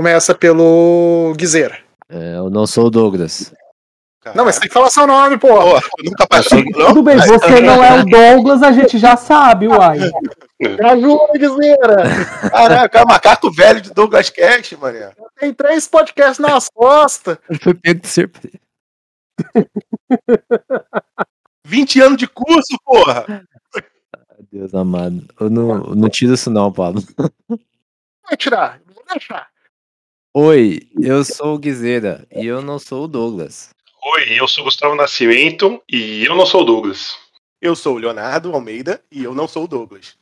Começa pelo Guizeira. É, eu não sou o Douglas. Não, mas tem que falar seu nome, pô. Nunca não? Tudo bem, você não é o Douglas, a gente já sabe, uai. Me ajuda, Guizeira. Caraca, é o macaco velho de Douglas Cash, mané. Tem três podcasts nas costas. Foi pego de surpresa. 20 anos de curso, porra. Deus amado. Eu não, eu não tiro isso não, Paulo. Vai tirar, vou deixar. Oi, eu sou o Guizeira e eu não sou o Douglas. Oi, eu sou Gustavo Nascimento e eu não sou o Douglas. Eu sou o Leonardo Almeida e eu não sou o Douglas.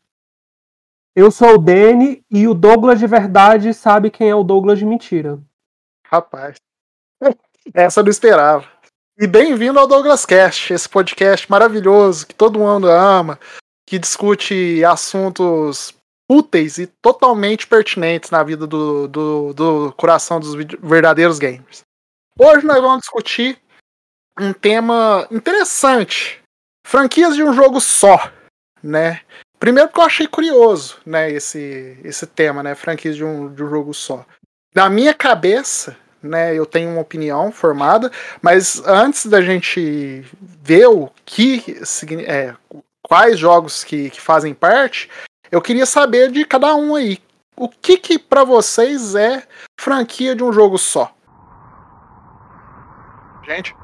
Eu sou o Dene e o Douglas de verdade sabe quem é o Douglas de mentira. Rapaz. Essa eu não esperava. E bem-vindo ao Douglas Cast, esse podcast maravilhoso que todo mundo ama, que discute assuntos úteis e totalmente pertinentes na vida do, do, do coração dos verdadeiros gamers. Hoje nós vamos discutir um tema interessante: franquias de um jogo só, né? Primeiro porque eu achei curioso, né, esse, esse tema, né, franquias de um, de um jogo só. Na minha cabeça, né, eu tenho uma opinião formada, mas antes da gente ver o que é, quais jogos que, que fazem parte, eu queria saber de cada um aí. O que que para vocês é franquia de um jogo só? Gente,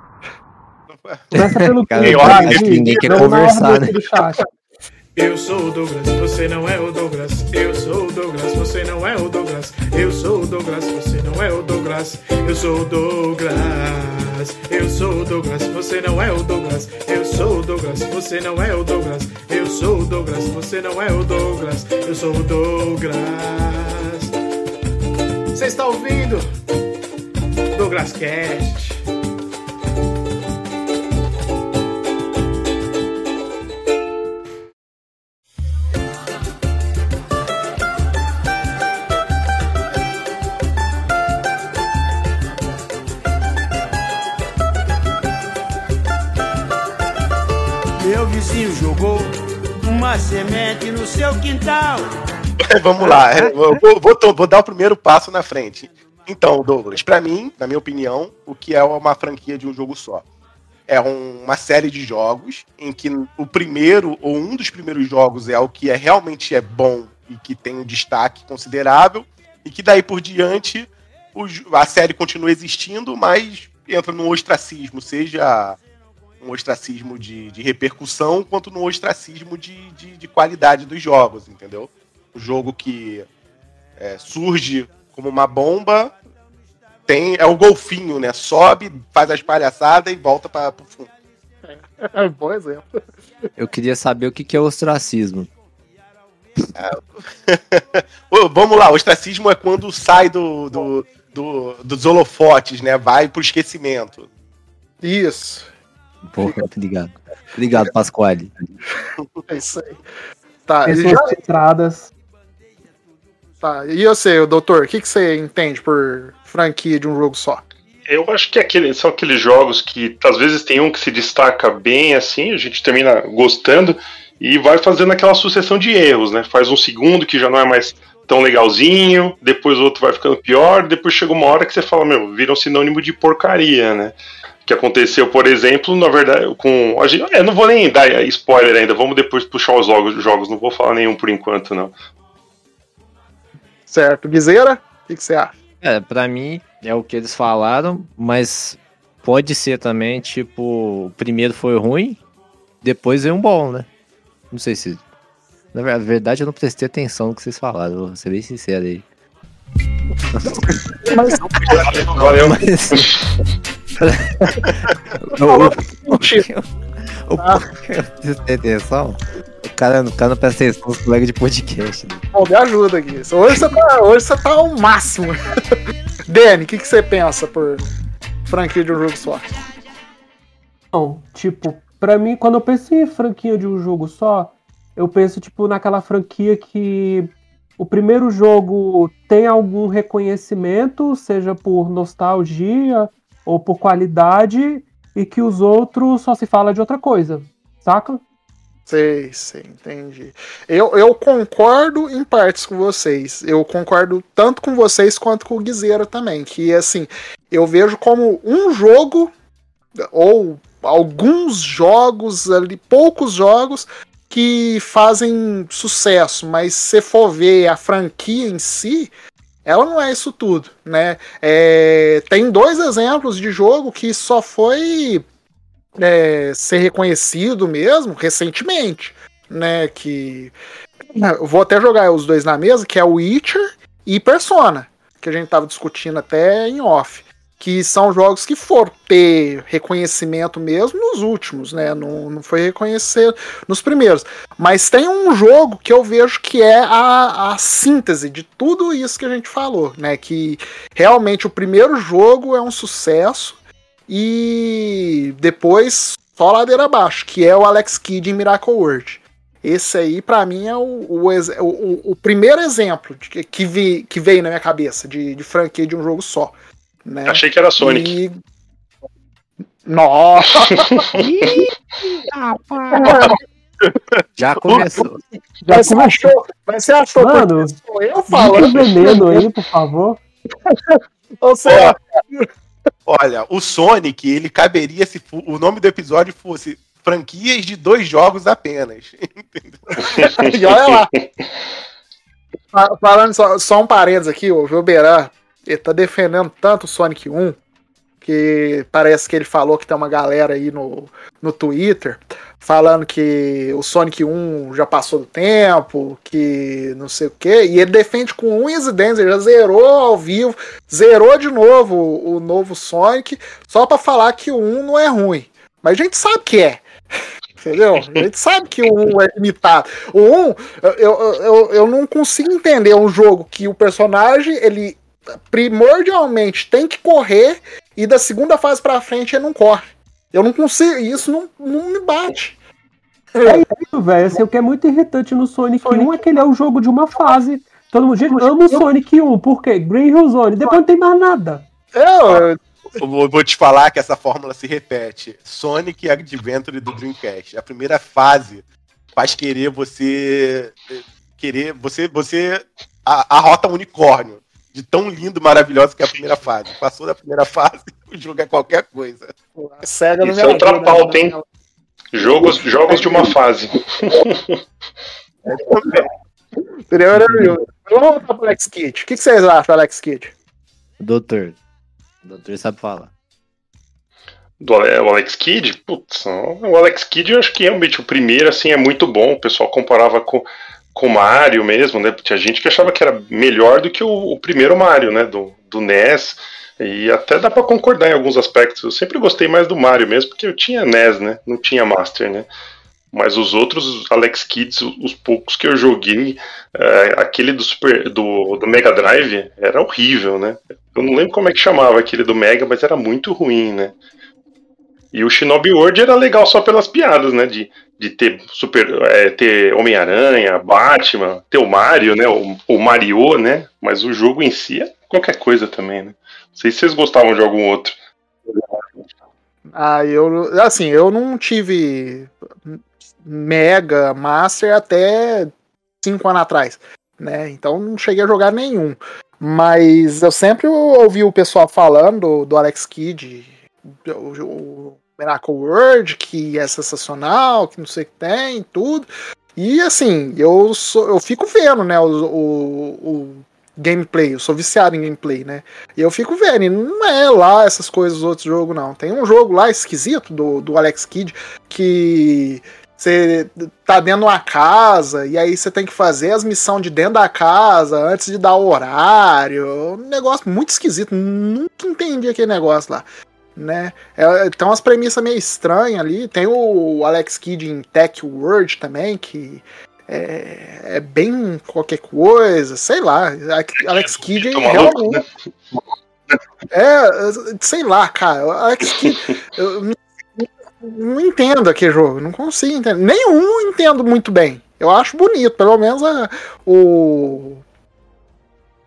Começa pelo Cara, eu ninguém quer conversar, né? Eu sou o Douglas, você não é o Douglas. Eu sou o Douglas, você não é o Douglas. Eu sou o Douglas, você não é o Douglas. Eu sou o Douglas. Eu sou o Douglas, você não é o Douglas. Eu sou o Douglas, você não é o Douglas. Eu sou o Douglas, você não é o Douglas. Eu sou o Douglas. Você está ouvindo? Douglas Cast. Meu vizinho jogou uma semente no seu quintal. Vamos lá, eu vou, vou- vou- dar o primeiro passo na frente. Então, Douglas, pra mim, na minha opinião, o que é uma franquia de um jogo só? É um- uma série de jogos em que o primeiro ou um dos primeiros jogos é o que é realmente é bom e que tem um destaque considerável e que daí por diante a série continua existindo, mas entra no ostracismo, seja um ostracismo de, de repercussão quanto no ostracismo de, de, de qualidade dos jogos, entendeu? O jogo que é, surge como uma bomba tem é o golfinho, né? Sobe, faz as palhaçadas e volta para pro fundo. é um bom exemplo. Eu queria saber o que que é ostracismo. Ô, vamos lá, o ostracismo é quando sai do, do, do- dos holofotes, né? Vai pro esquecimento. Isso. Porra, obrigado. Obrigado, Pasquale. É isso aí. Tá, e, Pessoas já, centradas. tá, e você, doutor, o que, que você entende por franquia de um jogo só? Eu acho que aquele- são aqueles jogos que às vezes tem um que se destaca bem assim, a gente termina gostando e vai fazendo aquela sucessão de erros, né? Faz um segundo que já não é mais tão legalzinho, depois o outro vai ficando pior, depois chega uma hora que você fala, meu, vira um sinônimo de porcaria, né? Que aconteceu, por exemplo, na verdade, com. A gente, é, não vou nem dar spoiler ainda, vamos depois puxar os jogos, jogos não vou falar nenhum por enquanto, não. Certo. Guizeira, o que, que você acha? É, pra mim é o que eles falaram, mas pode ser também, tipo, o primeiro foi ruim, depois veio um bom, né? Não sei se. Na ver- verdade, eu não prestei atenção no que vocês falaram, vou ser bem sincero aí. Valeu. Mas. o, o, o, eu prestei atenção. O cara, o cara não presta atenção nos colegas de podcast. né? Pô, me ajuda aqui. Hoje você tá, hoje você tá ao máximo. Dani, o que, que você pensa por franquia de um jogo só? Não, tipo, pra mim, quando eu penso em franquia de um jogo só, eu penso, tipo, naquela franquia que o primeiro jogo tem algum reconhecimento, seja por nostalgia ou por qualidade, e que os outros só se fala de outra coisa, saca? Sei, sei, entendi. Eu, eu concordo em partes com vocês. Eu concordo tanto com vocês quanto com o Guizeira também. Que assim, eu vejo como um jogo, ou alguns jogos ali, poucos jogos, que fazem sucesso. Mas se for ver a franquia em si, ela não é isso tudo, né? É, tem dois exemplos de jogo que só foi é, ser reconhecido mesmo recentemente, né? Que eu vou até jogar os dois na mesa, que é o Witcher e Persona, que a gente tava discutindo até em off, que são jogos que foram ter reconhecimento mesmo nos últimos, né? Não, não foi reconhecer nos primeiros. Mas tem um jogo que eu vejo que é a, a síntese de tudo isso que a gente falou, né? Que realmente o primeiro jogo é um sucesso e depois só ladeira abaixo, que é o Alex Kidd em Miracle World. Esse aí, para mim, é o, o, o, o, primeiro exemplo de, que, vi, que veio na minha cabeça de, de franquia de um jogo só. Né? Achei que era Sonic. E... Nossa! Já começou. Já mas, começou. Você achou, mas você achou Mano, eu falando? veneno aí, por favor. Ou seja, Olha, o Sonic, ele caberia se o nome do episódio fosse franquias de dois jogos apenas. e olha lá. Falando só, só um parênteses aqui, o Vilberan, ele tá defendendo tanto o Sonic 1 que parece que ele falou que tem uma galera aí no, no Twitter falando que o Sonic 1 já passou do tempo, que não sei o que, e ele defende com unhas e dentes, ele já zerou ao vivo, zerou de novo o, o novo Sonic, só para falar que o 1 não é ruim. Mas a gente sabe que é. Entendeu? A gente sabe que o 1 é limitado. O 1, eu, eu, eu não consigo entender um jogo que o personagem, ele primordialmente tem que correr e da segunda fase para frente ele não corre. Eu não consigo, isso não, não me bate. É isso, velho. Assim, o que é muito irritante no Sonic, Sonic 1 é que ele é um jogo de uma fase. Todo mundo, gente, ama o Sonic 1, por quê? Green Hill Zone, depois não tem mais nada. Eu, eu vou te falar que essa fórmula se repete. Sonic Adventure do Dreamcast. A primeira fase faz querer você. Querer. Você. Você. A, a rota unicórnio de tão lindo, maravilhoso que é a primeira fase. Passou da primeira fase, o jogo é qualquer coisa. Cega Isso é outra ajuda, pauta, hein? Jogos, jogos de uma fase. Seria maravilhoso. Vamos voltar pro Alex Kidd. O que, vocês acham, Alex Kidd? Doutor. Doutor sabe falar. Do o Alex Kidd? Putz, o Alex Kidd eu acho que realmente o primeiro assim é muito bom. O pessoal comparava com com o Mario mesmo, né? Tinha gente que achava que era melhor do que o, o primeiro Mario, né? Do, do NES. E até dá para concordar em alguns aspectos. Eu sempre gostei mais do Mario mesmo, porque eu tinha NES, né? Não tinha Master, né? Mas os outros Alex Kids, os poucos que eu joguei, é, aquele do, Super, do, do Mega Drive era horrível, né? Eu não lembro como é que chamava aquele do Mega, mas era muito ruim, né? E o Shinobi World era legal só pelas piadas, né? De, de ter super é, ter Homem-Aranha, Batman, ter o Mario, né? O, o Mario, né? Mas o jogo em si é qualquer coisa também, né? Não sei se vocês gostavam de algum outro. Ah, eu assim, eu não tive Mega Master até cinco anos atrás, né? Então não cheguei a jogar nenhum. Mas eu sempre ouvi o pessoal falando do, Alex Kidd, o, Miracle World, que é sensacional, que não sei o que tem, tudo. E assim, eu sou, eu fico vendo, né, o, o, o, gameplay, eu sou viciado em gameplay, né? E eu fico vendo, e não é lá essas coisas do outro jogo, não. Tem um jogo lá esquisito do, do Alex Kidd que você tá dentro de uma casa e aí você tem que fazer as missões de dentro da casa antes de dar o horário. Um negócio muito esquisito. Nunca entendi aquele negócio lá né? É, tem umas premissas meio estranhas ali. Tem o Alex Kidd em Tech World também, que é, é bem qualquer coisa, sei lá. Alex Kidd é realmente. É, sei lá, cara. Alex Kidd. eu não, não entendo aquele jogo, não consigo entender. Nenhum entendo muito bem. Eu acho bonito, pelo menos a, o,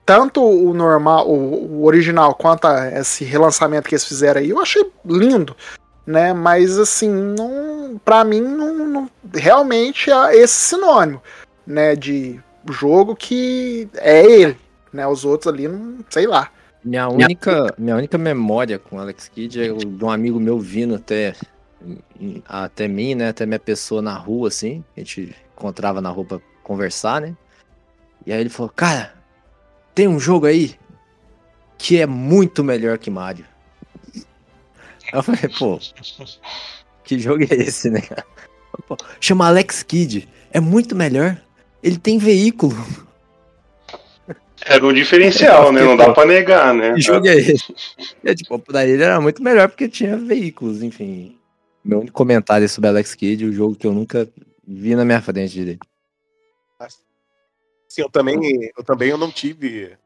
tanto o normal, o, o, original, quanto a esse relançamento que eles fizeram aí, eu achei lindo. né? Mas assim, não, para mim, não, não, realmente é esse sinônimo, né? De jogo que é ele, né? Os outros ali, não sei lá. Minha única, minha única memória com Alex Kidd é de um amigo meu vindo até, até mim, né? Até minha pessoa na rua, assim. A gente encontrava na rua pra conversar, né? E aí ele falou, cara, tem um jogo aí que é muito melhor que Mario. Eu falei, pô, que jogo é esse, né? Pô, chama Alex Kidd, é muito melhor. Ele tem veículo. Era um diferencial, né? Não dá pra negar, né? Que jogo é esse? É, tipo, pra ele era muito melhor porque tinha veículos, enfim. Meu único comentário sobre Alex Kidd, o jogo que eu nunca vi na minha frente dele. Sim, eu também, eu também eu não tive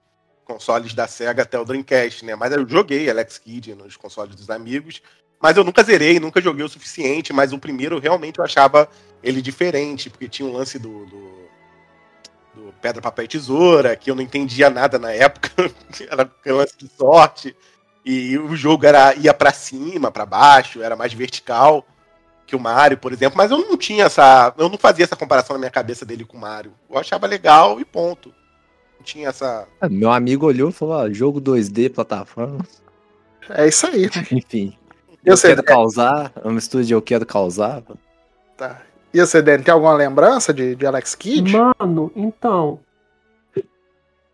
consoles da SEGA até o Dreamcast, né? Mas eu joguei Alex Kidd nos consoles dos amigos. Mas eu nunca zerei, nunca joguei o suficiente. Mas o primeiro realmente eu achava ele diferente, porque tinha um lance do, do, do pedra, papel e tesoura, que eu não entendia nada na época. era um lance de sorte. E o jogo era ia para cima, para baixo, era mais vertical que o Mario, por exemplo, mas eu não tinha essa. Eu não fazia essa comparação na minha cabeça dele com o Mario. Eu achava legal e ponto. Não tinha essa. É, meu amigo olhou e falou: ó, jogo 2D, plataforma. É isso aí. Enfim. Eu, eu quero causar, é uma mistura de eu quero causar. Tá. E você, Dani, tem alguma lembrança de, de Alex Kidd? Mano, então.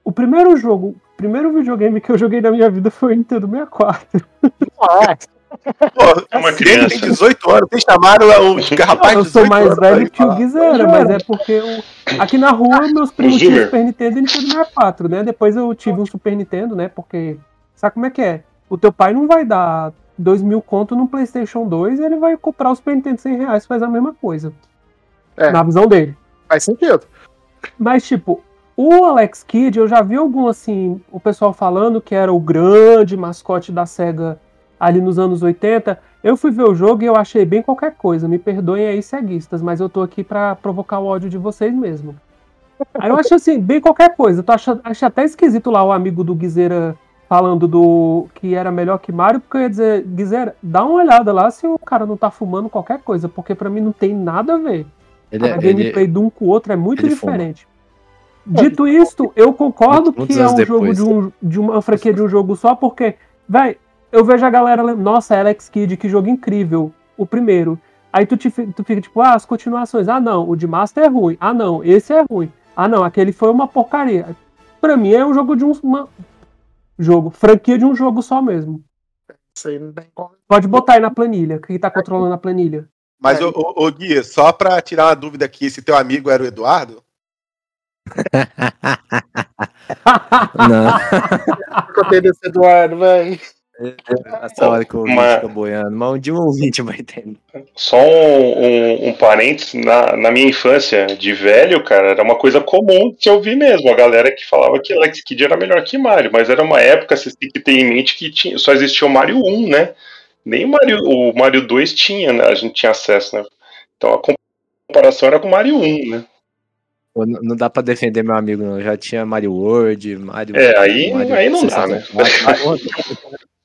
O primeiro jogo, o primeiro videogame que eu joguei na minha vida foi o Nintendo 64. Nossa. Pô, uma criança tem 18 anos, vocês chamaram o rapaz Eu sou mais velho que o Guizera, mas é porque eu, aqui na rua meus primos tinham Super Nintendo e Nintendo 64, né? Depois eu tive um Super Nintendo, né? Porque sabe como é que é? O teu pai não vai dar 2 mil conto no PlayStation 2 e ele vai comprar o Super Nintendo 100 reais faz a mesma coisa. É. Na visão dele. Faz sentido. Mas, tipo, o Alex Kidd, eu já vi algum, assim, o pessoal falando que era o grande mascote da SEGA ali nos anos 80, eu fui ver o jogo e eu achei bem qualquer coisa. Me perdoem aí, ceguistas, mas eu tô aqui para provocar o ódio de vocês mesmo. Aí eu acho assim, bem qualquer coisa. Eu acho, acho até esquisito lá o amigo do Guizeira falando do que era melhor que Mario, porque eu ia dizer, Guizeira, dá uma olhada lá se o cara não tá fumando qualquer coisa, porque para mim não tem nada a ver. Ele, a é, gameplay ele, de um com o outro é muito diferente. Fuma. Dito isto, eu concordo que é um depois. jogo de, um, de uma franquia de um jogo só, porque, vai, eu vejo a galera, nossa, Alex Kidd, que jogo incrível, o primeiro. Aí tu, te, tu fica tipo, ah, as continuações. Ah, não, o de Master é ruim. Ah, não, esse é ruim. Ah, não, aquele foi uma porcaria. Pra mim é um jogo de um. Uma, jogo, franquia de um jogo só mesmo. Pode botar aí na planilha, quem tá controlando a planilha. Mas, é. ô, ô, Gui, só pra tirar uma dúvida aqui, esse teu amigo era o Eduardo? não. Contei desse Eduardo, velho. Essa hora que eu uma... fica boiando, mas um dia um ouvinte vai entender. Só um, um, um parênteses, na, na minha infância de velho, cara, era uma coisa comum de ouvir mesmo. A galera que falava que Alex Kidd era melhor que Mario, mas era uma época, você tem que ter em mente que tinha, só existia o Mario 1, né? Nem o Mario, o Mario 2 tinha, né? A gente tinha acesso, né? Então a comparação era com o Mario 1, né? Não, não dá pra defender meu amigo, não. Já tinha Mario World, Mario. É, aí, Mario aí não dá, né?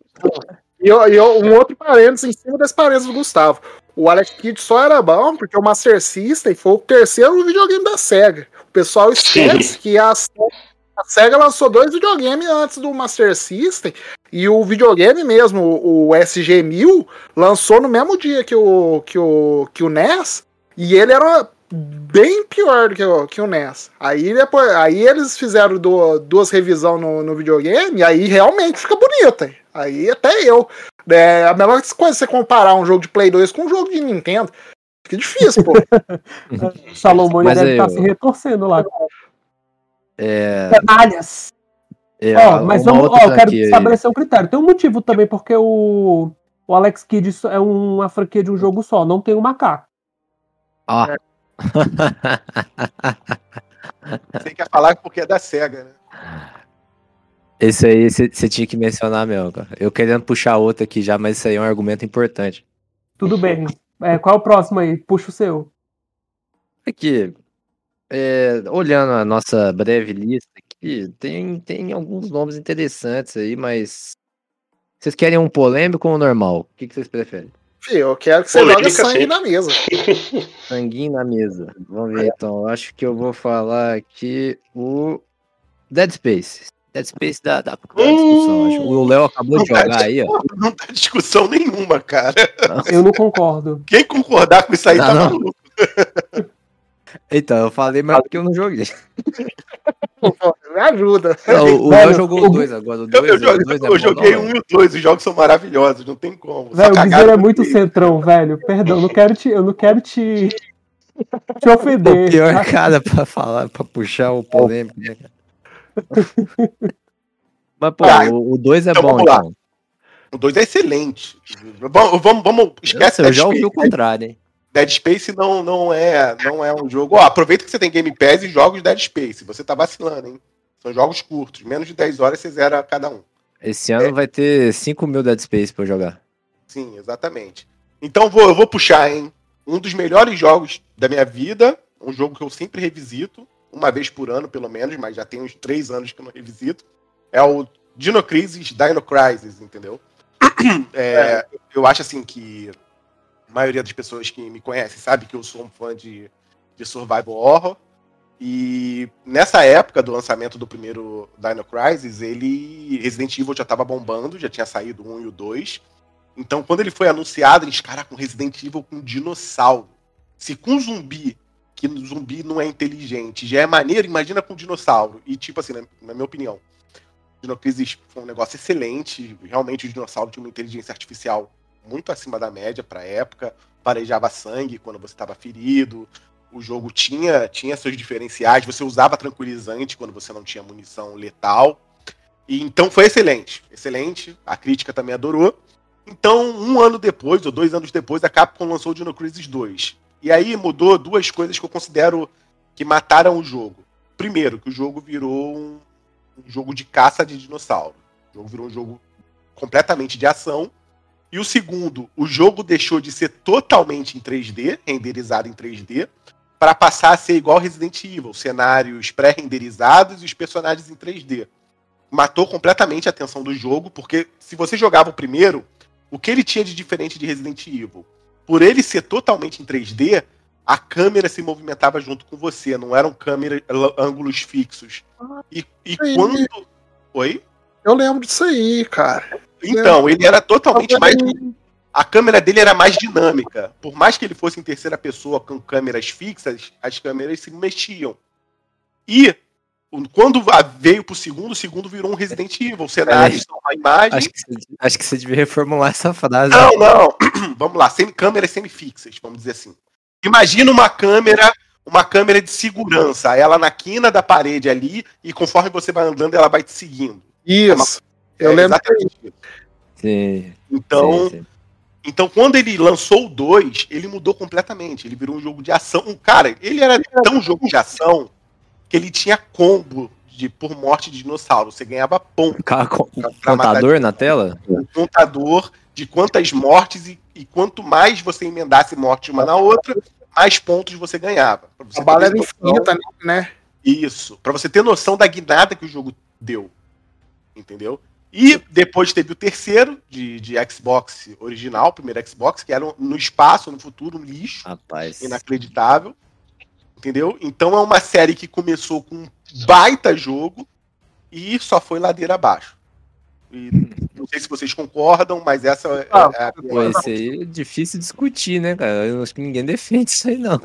E, e um outro parênteses em cima desse parênteses do Gustavo. O Alex Kidd só era bom porque o Master System foi o terceiro videogame da SEGA. O pessoal esquece Sim. que a, a SEGA lançou dois videogames antes do Master System e o videogame mesmo, o, o SG-1000, lançou no mesmo dia que o, que o, que o NES e ele era bem pior do que o, que o NES. Aí, depois, aí eles fizeram do, duas revisões no, no videogame e aí realmente fica bonito. Aí até eu. É a melhor coisa é você comparar um jogo de Play 2 com um jogo de Nintendo. Fica difícil, pô. Salomão deve estar tá se retorcendo lá. É... Canalhas. É, ó, mas vamos, ó, eu quero estabelecer um critério. Tem um motivo também, porque o, o Alex Kidd é uma franquia de um jogo só, não tem um macaco. Ah. Você quer falar porque é da SEGA, né? Esse aí você tinha que mencionar mesmo, cara. Eu querendo puxar outro aqui já, mas isso aí é um argumento importante. Tudo bem. É, qual é o próximo aí? Puxa o seu. Aqui, é, olhando a nossa breve lista aqui, tem, tem alguns nomes interessantes aí, mas vocês querem um polêmico ou um normal? O que, que vocês preferem? Fih, eu quero que você Polêmica, jogue sangue sim. na mesa. Sanguinho na mesa. Vamos ver então. Acho que eu vou falar aqui o Dead Space. Dead Space da, da, da discussão. Acho. O Léo acabou de jogar aí, ó. Não dá discussão nenhuma, cara. Eu não concordo. Quem concordar com isso aí Não, tá não. maluco. Então, eu falei, mas porque eu não joguei. Me ajuda. Não, o Velho, Léo jogou o o- 2 agora. O Eu, 2 eu o joguei, dois é eu joguei não, um e o dois, os jogos são maravilhosos, não tem como. Velho, o Guizeiro é muito centrão, velho. Perdão, não quero te, eu não quero te, te O ofender. pior cara pra falar, pra puxar o polêmico, né? Mas, pô, Tá, o 2 é então bom, então. O 2 é excelente. Vamos, vamos, vamos esquece Nossa, eu já ouvi o contrário, hein? Dead Space não, não, é, não é um jogo. Ó, aproveita que você tem Game Pass e joga os Dead Space. Você tá vacilando, hein? São jogos curtos, menos de 10 horas você zera cada um. Esse ano vai ter 5 mil Dead Space pra eu jogar. Sim, exatamente. Então vou, eu vou puxar, hein? Um dos melhores jogos da minha vida, um jogo que eu sempre revisito, uma vez por ano, pelo menos, mas já tem uns três anos que eu não revisito. É o Dino Crisis Dino Crisis, entendeu? É, Eu acho assim que a maioria das pessoas que me conhecem sabe que eu sou um fã de, de survival horror. E nessa época do lançamento do primeiro Dino Crisis, ele Resident Evil já tava bombando, já tinha saído o 1 e o 2. Então, quando ele foi anunciado, eles, cara, com Resident Evil com dinossauro. Se com zumbi, que zumbi não é inteligente, já é maneiro, imagina com dinossauro. E, tipo assim, na, na minha opinião, Dino Crisis foi um negócio excelente. Realmente, o dinossauro tinha uma inteligência artificial muito acima da média pra época. Parejava sangue quando você estava ferido. O jogo tinha, tinha seus diferenciais. Você usava tranquilizante quando você não tinha munição letal. E, então foi excelente. Excelente. A crítica também adorou. Então, um ano depois, ou dois anos depois, a Capcom lançou o Dino Crisis 2. E aí mudou duas coisas que eu considero que mataram o jogo. Primeiro, que o jogo virou um jogo de caça de dinossauro. O jogo virou um jogo completamente de ação. E o segundo, o jogo deixou de ser totalmente em 3D, renderizado em 3D, para passar a ser igual Resident Evil, cenários pré-renderizados e os personagens em 3D. Matou completamente a atenção do jogo, porque se você jogava o primeiro, o que ele tinha de diferente de Resident Evil? Por ele ser totalmente em 3D, a câmera se movimentava junto com você, não eram câmeras ângulos fixos. E, e Sim. quando. Oi? Eu lembro disso aí, cara. Então, ele era totalmente mais. A câmera dele era mais dinâmica. Por mais que ele fosse em terceira pessoa com câmeras fixas, as câmeras se mexiam. E o- quando a- veio pro segundo, o segundo virou um Resident Evil. Cenários são uma imagem. Acho que, você, acho que você devia reformular essa frase. Não, não. Vamos lá, semi, câmeras semifixas, vamos dizer assim. Imagina uma câmera, uma câmera de segurança, ela na quina da parede ali, e conforme você vai andando, ela vai te seguindo. Isso. Eu É lembro. exatamente. Sim, Então, sim, sim. então, quando ele lançou o 2, ele mudou completamente. Ele virou um jogo de ação. Um cara, ele era tão jogo de ação que ele tinha combo de, por morte de dinossauro. Você ganhava ponto. Ca- co- pra matar Contador na tela? um contador de quantas mortes e, e quanto mais você emendasse morte uma na outra, mais pontos você ganhava. Pra você A bala era infinita, né? Isso. Pra você ter noção da guinada que o jogo deu. Entendeu? E depois teve o terceiro de, de Xbox original, o primeiro Xbox, que era um- no espaço, no futuro, um lixo Rapaz. inacreditável. Entendeu? Então é uma série que começou com um baita jogo e só foi ladeira abaixo. E não sei se vocês concordam, mas essa é, Ah, é a Pô, isso aí é difícil discutir, né, cara? Eu acho que ninguém defende isso aí, não.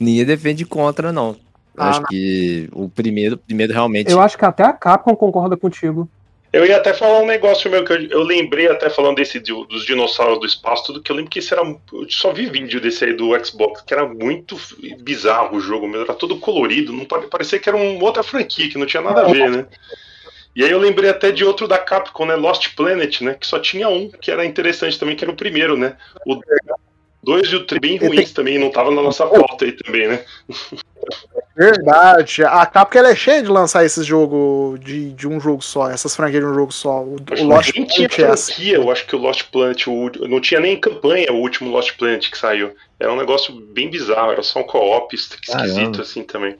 Ninguém defende contra, não. Eu Ah, acho não. que o primeiro, primeiro realmente. Eu acho que até a Capcom concorda contigo. Eu ia até falar um negócio meu que eu, eu lembrei até falando desse de- dos dinossauros do espaço, tudo que eu lembro que esse era. Eu só vi vídeo desse aí do Xbox, que era muito bizarro o jogo mesmo, era todo colorido, não pare- parecia que era uma outra franquia, que não tinha nada a ver, né? E aí eu lembrei até de outro da Capcom, né? Lost Planet, né? Que só tinha um, que era interessante também, que era o primeiro, né? O 2 e o 3 bem ruins também, não tava na nossa pauta aí também, né? Verdade. A Capcom ela é cheia de lançar esses jogos de, de um jogo só, essas franquias de um jogo só. O, o Lost nem tinha Planet é essa. franquia, eu acho que o Lost Planet, o, não tinha nem campanha o último Lost Planet que saiu. Era um negócio bem bizarro, era só um co-op esquisito assim também.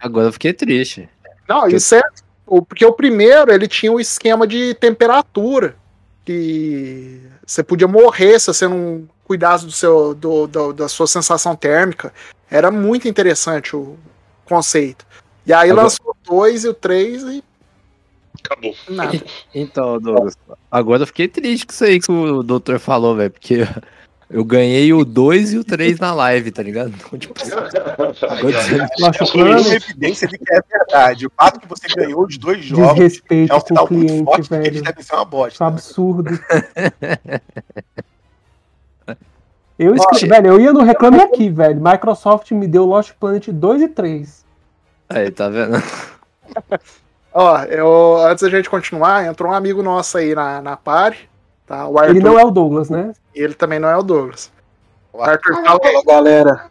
Agora eu fiquei triste. Não, isso é. o- Porque o primeiro ele tinha o esquema de temperatura. Que você podia morrer se você não cuidasse do seu, do, do- da sua sensação térmica. Era muito interessante o conceito. E aí Agora- lançou o 2 e o 3 e Acabou. nada. Então, Douglas, agora eu fiquei triste com isso aí que o doutor falou, velho, porque eu ganhei o 2 e o 3 na live, tá ligado? Então, tipo, é uma evidência de que é verdade. O fato que você ganhou os dois jogos desrespeito é um com sinal o muito cliente, forte de que eles velho. devem ser uma Isso é bosta. um absurdo. Eu escrevi, velho, eu ia no Reclame Aqui, velho. Microsoft me deu Lost Planet 2 e 3. Aí, tá vendo? Ó, eu, antes da gente continuar, entrou um amigo nosso aí na, na party. Tá? O Arthur, Ele não é o Douglas, né? ele também não é o Douglas. O Arthur fala Fala galera,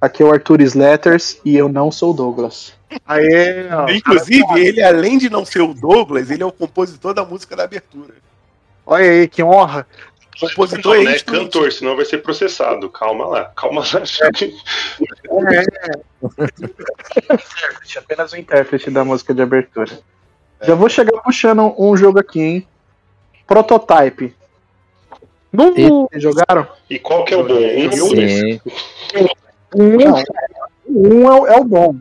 aqui é o Arthur Slatters e eu não sou o Douglas. aí, ó, Inclusive, ele, além de não ser o Douglas, ele é o compositor da música da abertura. olha aí, que honra. Compositor Não, e né? Cantor, senão vai ser processado. Calma lá, calma lá. Intérprete, apenas o intérprete da música de abertura. Já vou chegar puxando um jogo aqui, hein? Prototype. No, Vocês jogaram? E qual que é o bom? Um e o dois? Sim. Não. Um é, o- é o bom.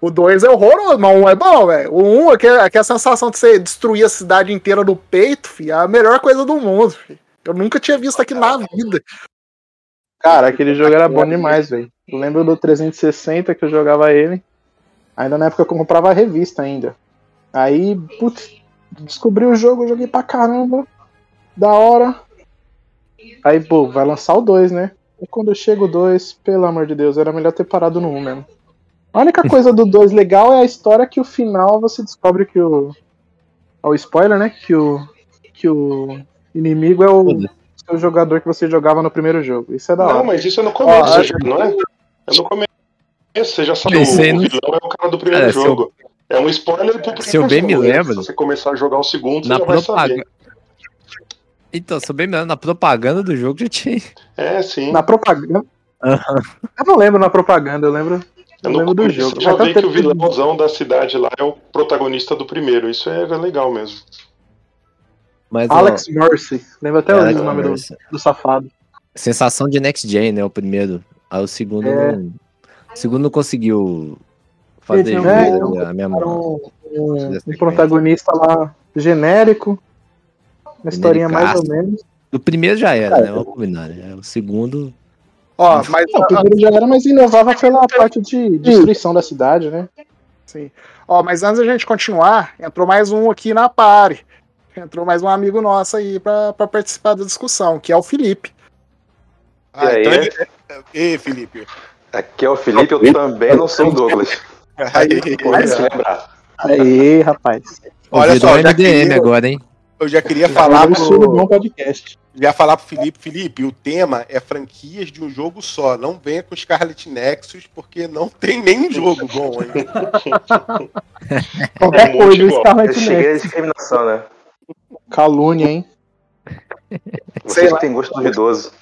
o 2 é horroroso, mas o 1 é bom, velho. O 1, um, aquele- aquela sensação de você destruir a cidade inteira do peito, filho, é a melhor coisa do mundo, filho. Eu nunca tinha visto aqui na vida. Cara, aquele jogo era bom demais, velho. Eu lembro do 360 que eu jogava ele. Ainda na época que eu comprava a revista ainda. Aí, putz, descobri o jogo, joguei pra caramba. Da hora. Aí, pô, vai lançar o 2, né? E quando chega o 2, pelo amor de Deus, era melhor ter parado no 1 mesmo. A única coisa do 2 legal é a história que o final você descobre que o. Ó, o spoiler, né? Que o. Que o inimigo é o seu jogador que você jogava no primeiro jogo. Isso é da hora. Não, mas isso é no começo, Ó, já, não é? É no começo. Você já sabe, o, vilão é o cara do primeiro É, eu- jogo. É um spoiler pro primeiro Se eu bem me né? lembro, Se você começar a jogar o segundo, Na você já vai saber. propaganda. Então, sou bem melhor, na propaganda do jogo já tinha. É, sim. Na propaganda. Eu não lembro na propaganda, eu lembro. É Eu no lembro do jogo. Já tanto que o vilãozão da cidade lá é o protagonista do primeiro. Isso era legal mesmo. Mas, ó, Alex Mercy. Lembro até Alex o nome do, do safado. Sensação de Next Gen, né? O primeiro. Aí o segundo É. não. O segundo não conseguiu fazer jus é, a minha Era mão. um, um- um protagonista lá genérico. Uma historinha mais ou menos. O primeiro já era, né? Vamos combinar, né? O segundo. Ó, mas Não, o primeiro já era, mas inovava pela parte de destruição da cidade, né? Sim. Ó, mas antes da gente continuar, entrou mais um aqui na party. Entrou mais um amigo nosso aí pra, pra participar da discussão, que é o Felipe. Ah, E aí? então ele... Ei, Felipe. Aqui é o Felipe, eu também não sou o Douglas. Aí, lembrar. Aí, rapaz. Olha só, eu já, MDM queria, agora, hein? eu já queria falar um solo bom pro, podcast. já falar pro Felipe. Felipe, o tema é franquias de um jogo só. Não venha com Scarlet Nexus, porque não tem nenhum jogo bom ainda. Qualquer coisa. Eu Scarlet cheguei a Nexus. discriminação, né? Calúnia, hein? Vocês têm gosto duvidoso.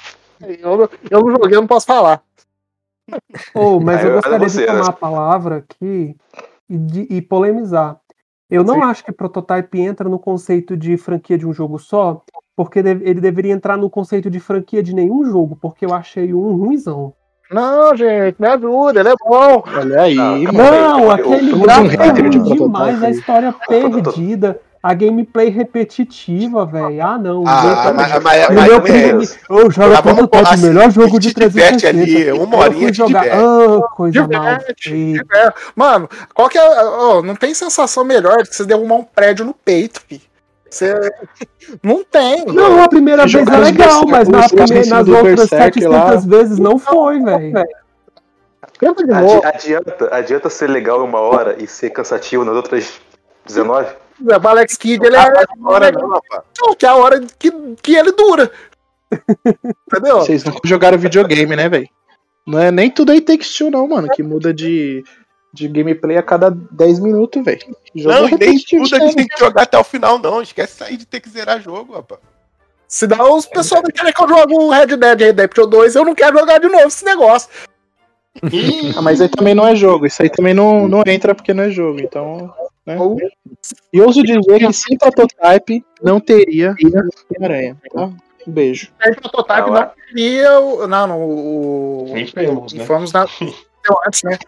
Eu, não- eu não joguei, eu não posso falar. Oh, mas eu gostaria você, de tomar né? a palavra aqui e, de- e polemizar. Eu não Sim. acho que Prototype entra no conceito de franquia de um jogo só, porque ele deveria entrar no conceito de franquia de nenhum jogo, porque eu achei um ruimzão. Não, gente, me ajuda, ele é bom. Olha aí, mano. Não, eu- aquele gráfico é ruim Prototype demais, a história perdida, a gameplay repetitiva, velho. Ah, não. Ah, mas, mas, o mas, meu é, primo, eu jogo Mas vamos Prototype, assim, melhor jogo de te diverte 360. ali, uma horinha te jogar, ah, coisa mal diverte. Mano, qual que é. ó, não tem sensação melhor do que você derrubar um prédio no peito, fi. Você. Não tem. Não, a primeira vez é legal, mas na primeira, nas outras Berserk 700 vezes não foi, velho. Tenta de novo. adianta, adianta ser legal em uma hora e ser cansativo nas outras 19? O Alex Kidd, ele é. Agora não, rapaz. Não, que é a hora que, que ele dura. Entendeu? Vocês nunca jogaram videogame, né, velho? Não é nem tudo aí Takes Two, não, mano. Que muda de, de gameplay a cada 10 minutos, velho. Não, é e nem tudo a gente tem que jogar até o final, não. Esquece sair de ter que zerar jogo, rapaz. Senão os pessoal não querem que eu jogue um Red Dead Redemption 2, eu não quero jogar de novo esse negócio. Ah, mas aí também não é jogo. Isso aí também não, não entra porque não é jogo. Então. Né? Ou- E ouso dizer que sem prototype não teria Homem-Aranha. Tá? Um beijo. Aí prototype não lá. queria o. Não, não. O. Infamous, né? Infamous nasceu antes, né?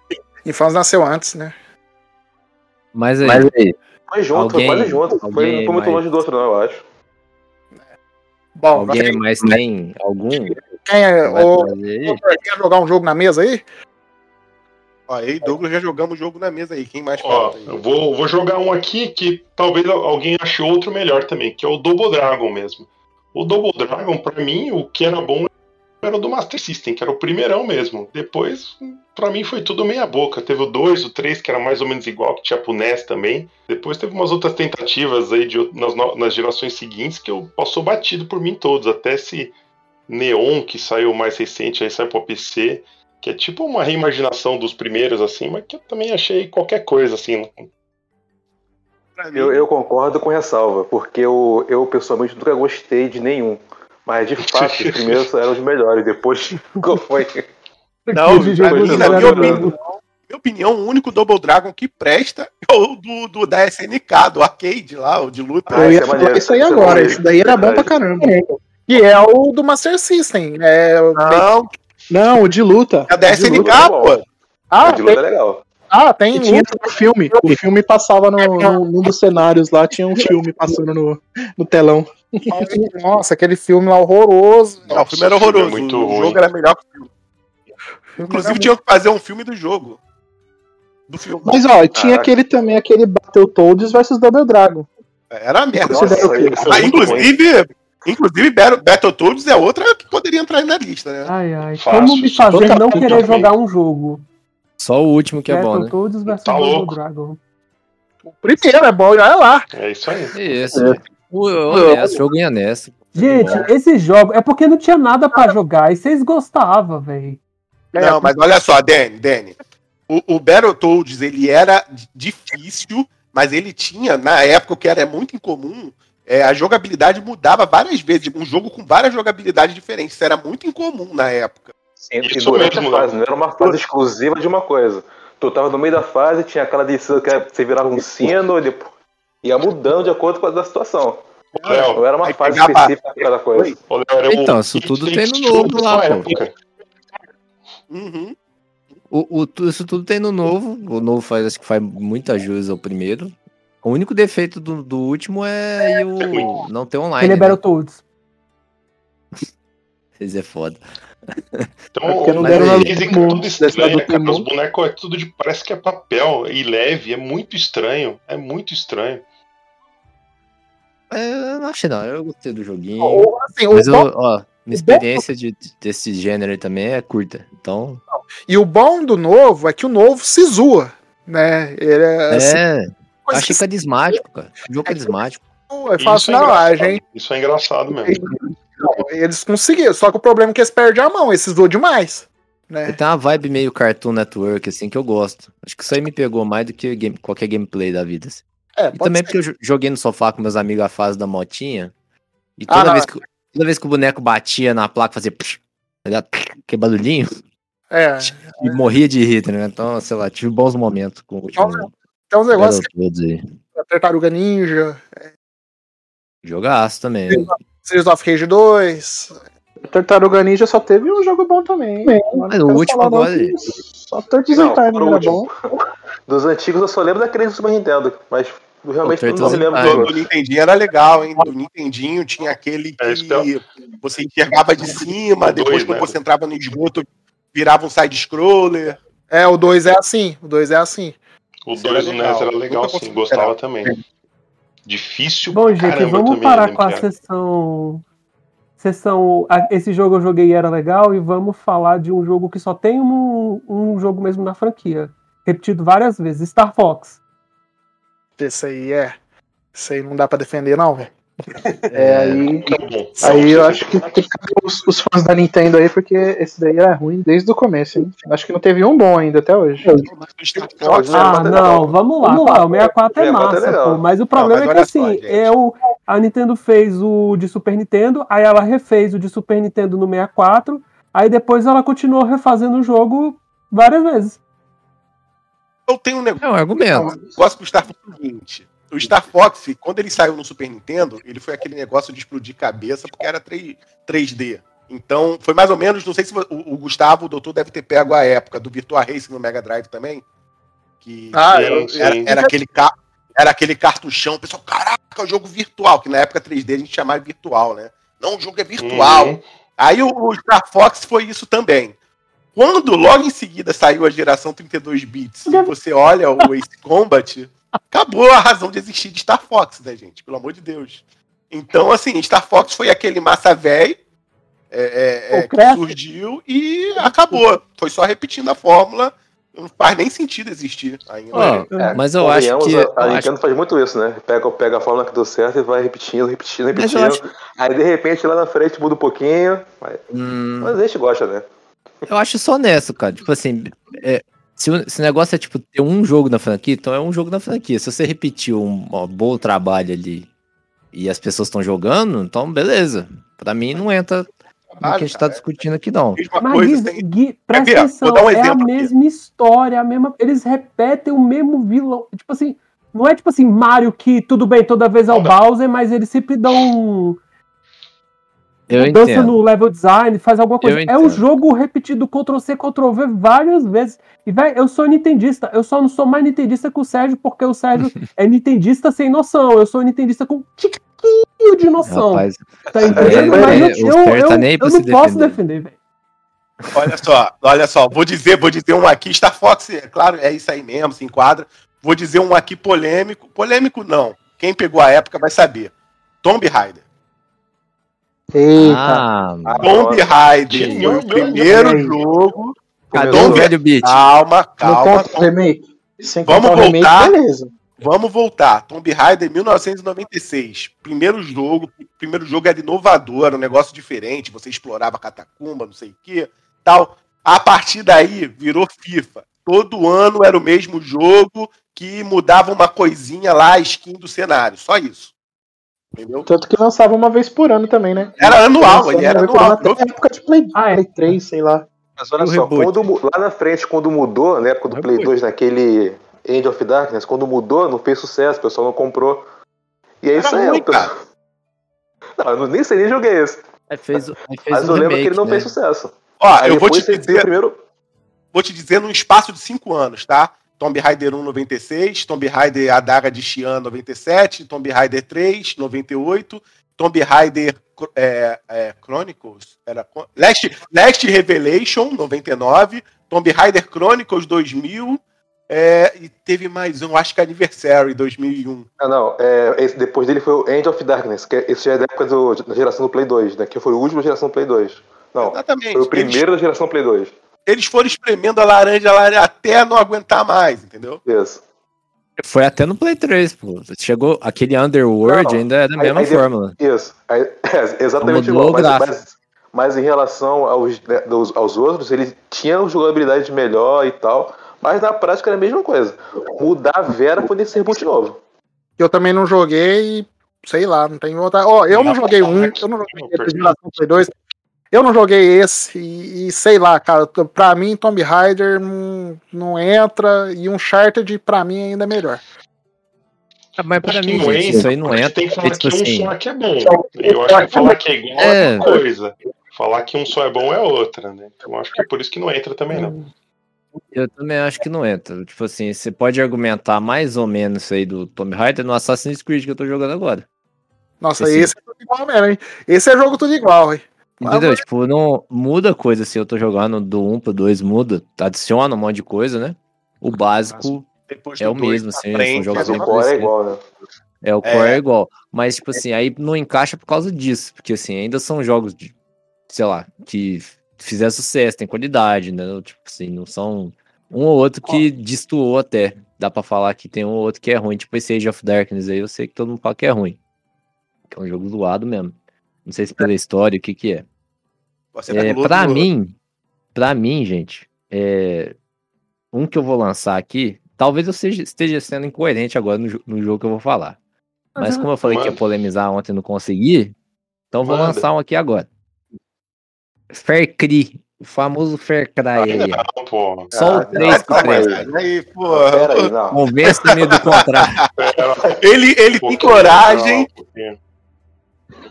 Infamous nasceu antes, né? Mas aí, Foi junto, Alguém- foi quase junto. Foi, foi muito mais- longe do outro, não, eu acho. Bom, alguém mais tem algum? quem é. O, aí? quer jogar um jogo na mesa aí? Ó, eu e Douglas já jogamos o jogo na mesa aí. Quem mais Ó, eu vou, vou jogar um aqui que talvez alguém ache outro melhor também, que é o Double Dragon mesmo. O Double Dragon, pra mim, o que era bom era o do Master System, que era o primeirão mesmo. Depois, pra mim, foi tudo meia boca. Teve o 2, o 3, que era mais ou menos igual, que tinha pro NES também. Depois teve umas outras tentativas aí de, nas, nas gerações seguintes que eu passou batido por mim todos. Até esse Neon, que saiu mais recente, aí saiu pro PC. Que é tipo uma reimaginação dos primeiros, assim, mas que eu também achei qualquer coisa, assim. Eu, eu concordo com ressalva, porque eu, eu pessoalmente nunca gostei de nenhum. Mas de fato, os primeiros eram os melhores, depois qual foi. Não, Teve pra jogo mim, de na minha opinião, minha opinião, o único Double Dragon que presta é o do, do da SNK, do arcade lá, o de luta. Ah, eu isso ia é falar maneiro, isso aí é agora. Isso daí era bom pra caramba. Que é o do Master System. É, Não, Não, o de luta. é da de SNK, luta é pô. ah, O de luta tem, é legal. ah, tem tinha luta. o filme. O filme passava no, no- num dos cenários lá, tinha um filme passando no, no telão. Nossa, aquele filme lá horroroso. Não, o filme era horroroso. muito o ruim. jogo era melhor que o filme. Inclusive, tinha que fazer um filme do jogo. Do filme. Mas ó, tinha Caraca. aquele também, aquele Battletoads versus Double Dragon. Era uma merda. Nossa, Nossa, é Ah, muito ruim. Inclusive, inclusive Battle- Battletoads é outra que poderia entrar na lista, né? Ai, ai. Fácil, Como me fazer total- não querer jogar um jogo? Só o último que é bom, né? Battletoads versus Tá louco. Dragon. O primeiro é bom, olha lá. É isso aí. Isso. velho. O, o honesto, jogo em honesto. Gente, esse jogo é porque não tinha nada pra jogar e vocês gostavam, velho. Não, mas olha só, Danny, Danny. O, o Battletoads, ele era difícil, mas ele tinha, na época, o que era muito incomum, é, a jogabilidade mudava várias vezes. Um jogo com várias jogabilidades diferentes. Isso era muito incomum na época. Sim, e Isso durante mesmo, a fase, não era uma fase exclusiva de uma coisa. Tu tava no meio da fase, tinha aquela descida que você virava um sino e depois ia mudando de acordo com a situação. Não era uma fase específica pra cada coisa. Então, isso tudo tem no novo lá, pô. época. Uhum. O, o- isso tudo tem no novo. O novo faz, acho que faz muita jus ao primeiro. O único defeito do, do último é aí o não ter online. Ele é né? Battletoads. Isso é foda. Então, É porque não deram na dizem que Lumon, tudo estranho, do cara, os bonecos é tudo de. Parece que é papel e leve, é muito estranho. É muito estranho. É, eu não achei não, eu gostei do joguinho. Ou, assim, o Mas eu, bom- ó, minha experiência de, desse gênero aí também é curta. Então, e o bom do novo é que o novo se zoa. Né? Ele é. assim, é. coisa Achei que carismático, cara. O jogo carismático. eu falo assim, Isso é não, a engraçado. gente. Isso é engraçado mesmo. Eles conseguiram, só que o problema é que eles perdem a mão, eles zoam demais. Ele Né? tem uma vibe meio Cartoon Network, assim, que eu gosto. Acho que isso aí me pegou mais do que game- qualquer gameplay da vida. assim. É, E também ser. porque eu jo- joguei no sofá com meus amigos a fase da motinha. E Ah, toda, não. vez, que, toda vez que o boneco batia na placa, fazia. psh, tá ligado? Que barulhinho. É. E morria de rir, né? Então, sei lá, tive bons momentos com o último. Então os negócios que Tartaruga Ninja, Jogaço também. Series of Rage 2. Tartaruga Ninja só teve um jogo bom também. Mas o último agora. Só Turtles in Time era último. bom. Dos antigos eu só lembro daquele do Super Nintendo, mas realmente O não me lembro dos Do. Nintendinho era legal, hein? Do Nintendinho tinha aquele É, que você enxergava de cima, O depois dois, quando né? você entrava no esgoto, virava um side-scroller. É, o 2 é assim. O 2 é assim. O Isso era 2 do legal. NES era legal, sim, gostava também. Difícil Bom, gente, caramba vamos parar né, com a sessão. Sessão. Esse jogo eu joguei e era legal, e vamos falar de um jogo que só tem um, um jogo mesmo na franquia. Repetido várias vezes: Star Fox. Esse aí é. Esse aí não dá pra defender, não, velho. É, aí, Tá aí eu acho que tem que ficar os, os fãs da Nintendo aí, porque esse daí era ruim desde o começo, hein? Acho que não teve um bom ainda até hoje. Não, Ah, é não, vamos lá. Vamos lá. O 64 é 64 é massa, pô. Mas o problema mas é que só, assim, gente. é o, a Nintendo fez o de Super Nintendo, aí ela refez o de Super Nintendo no 64, aí depois ela continuou refazendo o jogo várias vezes. Eu tenho um negócio. É um argumento. negócio com o Star Fox é o seguinte. O Star Fox, quando ele saiu no Super Nintendo, ele foi aquele negócio de explodir cabeça, porque era 3, 3D. Então, foi mais ou menos, não sei se o, o Gustavo, o doutor, deve ter pego a época do Virtua Racing no Mega Drive também. Que Ah, eu- era, era aquele ca- era aquele cartuchão, o pessoal, caraca, o jogo virtual, que na época 3D a gente chamava de virtual, né? Não, o jogo é virtual. Uhum. Aí o, o Star Fox foi isso também. Quando logo em seguida saiu a geração 32 bits e você olha o Ace Combat, acabou a razão de existir de Star Fox, né, gente? Pelo amor de Deus. Então, assim, Star Fox foi aquele massa velho é, é, é, que surgiu e acabou. Foi só repetindo a fórmula. Não faz nem sentido existir ainda. Ó, É, mas eu acho que. A, acho- Nintendo faz muito isso, né? Pega, pega a fórmula que deu certo e vai repetindo, repetindo, repetindo. Aí de repente lá na frente muda um pouquinho. Mas, Hum, mas a gente gosta, né? eu acho só honesto, cara. Tipo assim, é, se, o, se o negócio é tipo ter um jogo na franquia, então é um jogo na franquia. Se você repetir um, um bom trabalho ali e as pessoas estão jogando, então beleza. Pra mim não entra no que a gente tá discutindo aqui, não. Mesma Mas coisa, Gui, presta ver? atenção, um é a exemplo aqui. mesma história, a mesma. Eles repetem o mesmo vilão. Tipo assim, não é tipo assim, Mario que tudo bem, toda vez é o. Bowser, mas eles sempre dão um Eu dança entendo. no level design, faz alguma coisa. Eu É um jogo repetido Ctrl C, Ctrl V várias vezes. E, velho, eu sou nintendista. Eu só não sou mais nintendista que o Sérgio, porque o Sérgio é nintendista sem noção. Eu sou nintendista com um tiquinho de noção. Rapaz, tá entendendo? é, Mas é, eu, o eu, eu, tá aí eu pra não posso defender. defender, velho. Olha só, olha só, vou dizer, vou dizer um aqui, Star Fox, é claro, é isso aí mesmo, se enquadra. Vou dizer um aqui polêmico. Polêmico não. Quem pegou a época vai saber. Tomb Raider. Eita. Ah, Ah, Tomb. Raider foi o primeiro jogo. cadê o velho beat? Calma, Não calma. conta o remake. Sem Vamos contar o remake, voltar. beleza. Vamos voltar. Tomb Raider 1996. Primeiro jogo, primeiro jogo era inovador, era um negócio diferente, você explorava catacumba, não sei o que, tal. A partir daí virou FIFA. Todo ano era o mesmo jogo que mudava uma coisinha lá, a skin do cenário, só isso. Entendeu? Tanto que lançava uma vez por ano também, né? Era anual, ele era anual. até na época de Play, Ah, é. Play 3, sei lá. Mas olha o só, quando, lá na frente, quando mudou, na época do O Play reboot. 2, naquele End of Darkness, quando mudou, não fez sucesso, o pessoal não comprou. E é Era isso aí, ruim, o pessoal- Não, eu nem sei nem joguei esse. Aí fez, aí fez Mas um eu lembro remake, que ele não né? fez sucesso. Ó, Aí eu vou te dizer, primeiro. vou te dizer num espaço de 5 anos, tá? Tomb Raider 1, 96, Tomb Raider A Daga de Xian, 97, Tomb Raider 3, 98, Tomb Raider é, é, Chronicles, era, Last, Last Revelation, 99, Tomb Raider Chronicles 2000, é, e teve mais um, acho que Anniversary 2001. Ah, não. É, esse, depois dele foi o End of Darkness, que é- esse já é da época do- da geração do Play 2, né? Que foi o último da geração do Play 2. Não, Exatamente. foi o Eles, primeiro da geração Play 2. Eles foram espremendo a laranja, a laranja até não aguentar mais, entendeu? Isso. Foi até no Play 3, pô. Chegou aquele Underworld Não, ainda é da aí- mesma aí fórmula. Isso. Aí, é, exatamente Mudou igual. Mas, mas, mas em relação aos, né, dos- aos outros, ele tinha uma jogabilidade melhor e tal. Mas na prática era a mesma coisa. Mudar a Vera foi nesse reboot novo. Eu também não joguei, sei lá, não tenho vontade. Ó, eu não joguei um, eu não joguei de geração Play 2. Eu não joguei esse e, e sei lá, cara, pra mim Tomb Raider não, não entra e um Uncharted pra mim ainda é melhor. Ah, Mas pra Acho mim, não gente, entra, isso aí não entra. Tem que falar Tipo que um assim, só que é bom. Eu acho que falar que é igual é, É. uma coisa. Falar que um só é bom é outra, né? Então acho que é por isso que não entra também, não. eu também acho que não entra. Tipo assim, você pode argumentar mais ou menos isso aí do Tomb Raider no Assassin's Creed que eu tô jogando agora. Nossa, Esse- esse é tudo igual mesmo, hein? Esse é jogo tudo igual, hein? Entendeu? Tipo, não muda coisa se eu tô jogando do 1 pro 2, muda. Adiciona um monte de coisa, né? O básico Depois É o mesmo, assim, frente, são jogos Mas o core é igual, né? é o É. core é igual. Mas, tipo assim, aí não encaixa por causa disso. Porque, assim, ainda são jogos de, sei lá, que fizeram sucesso, tem qualidade, né? Tipo assim, não são um ou outro que destoou até. Dá pra falar que tem um ou outro que é ruim. Tipo esse Age of Darkness aí, eu sei que todo mundo fala que é ruim. Que é um jogo zoado mesmo. Não sei se pela história, o que que é. Você tá É, outro- mim, pra mim, gente, é, um que eu vou lançar aqui, talvez eu seja- esteja sendo incoerente agora no, no jogo que eu vou falar. Mas como eu falei que ia polemizar ontem e não consegui, então eu vou Manda. lançar um aqui agora. Far Cry, O famoso Fair Cry aí. Não. Só o Ah, 3 que Calma aí, presta. aí, porra. Não. Convence-me do contrário. Ele, ele tem coragem.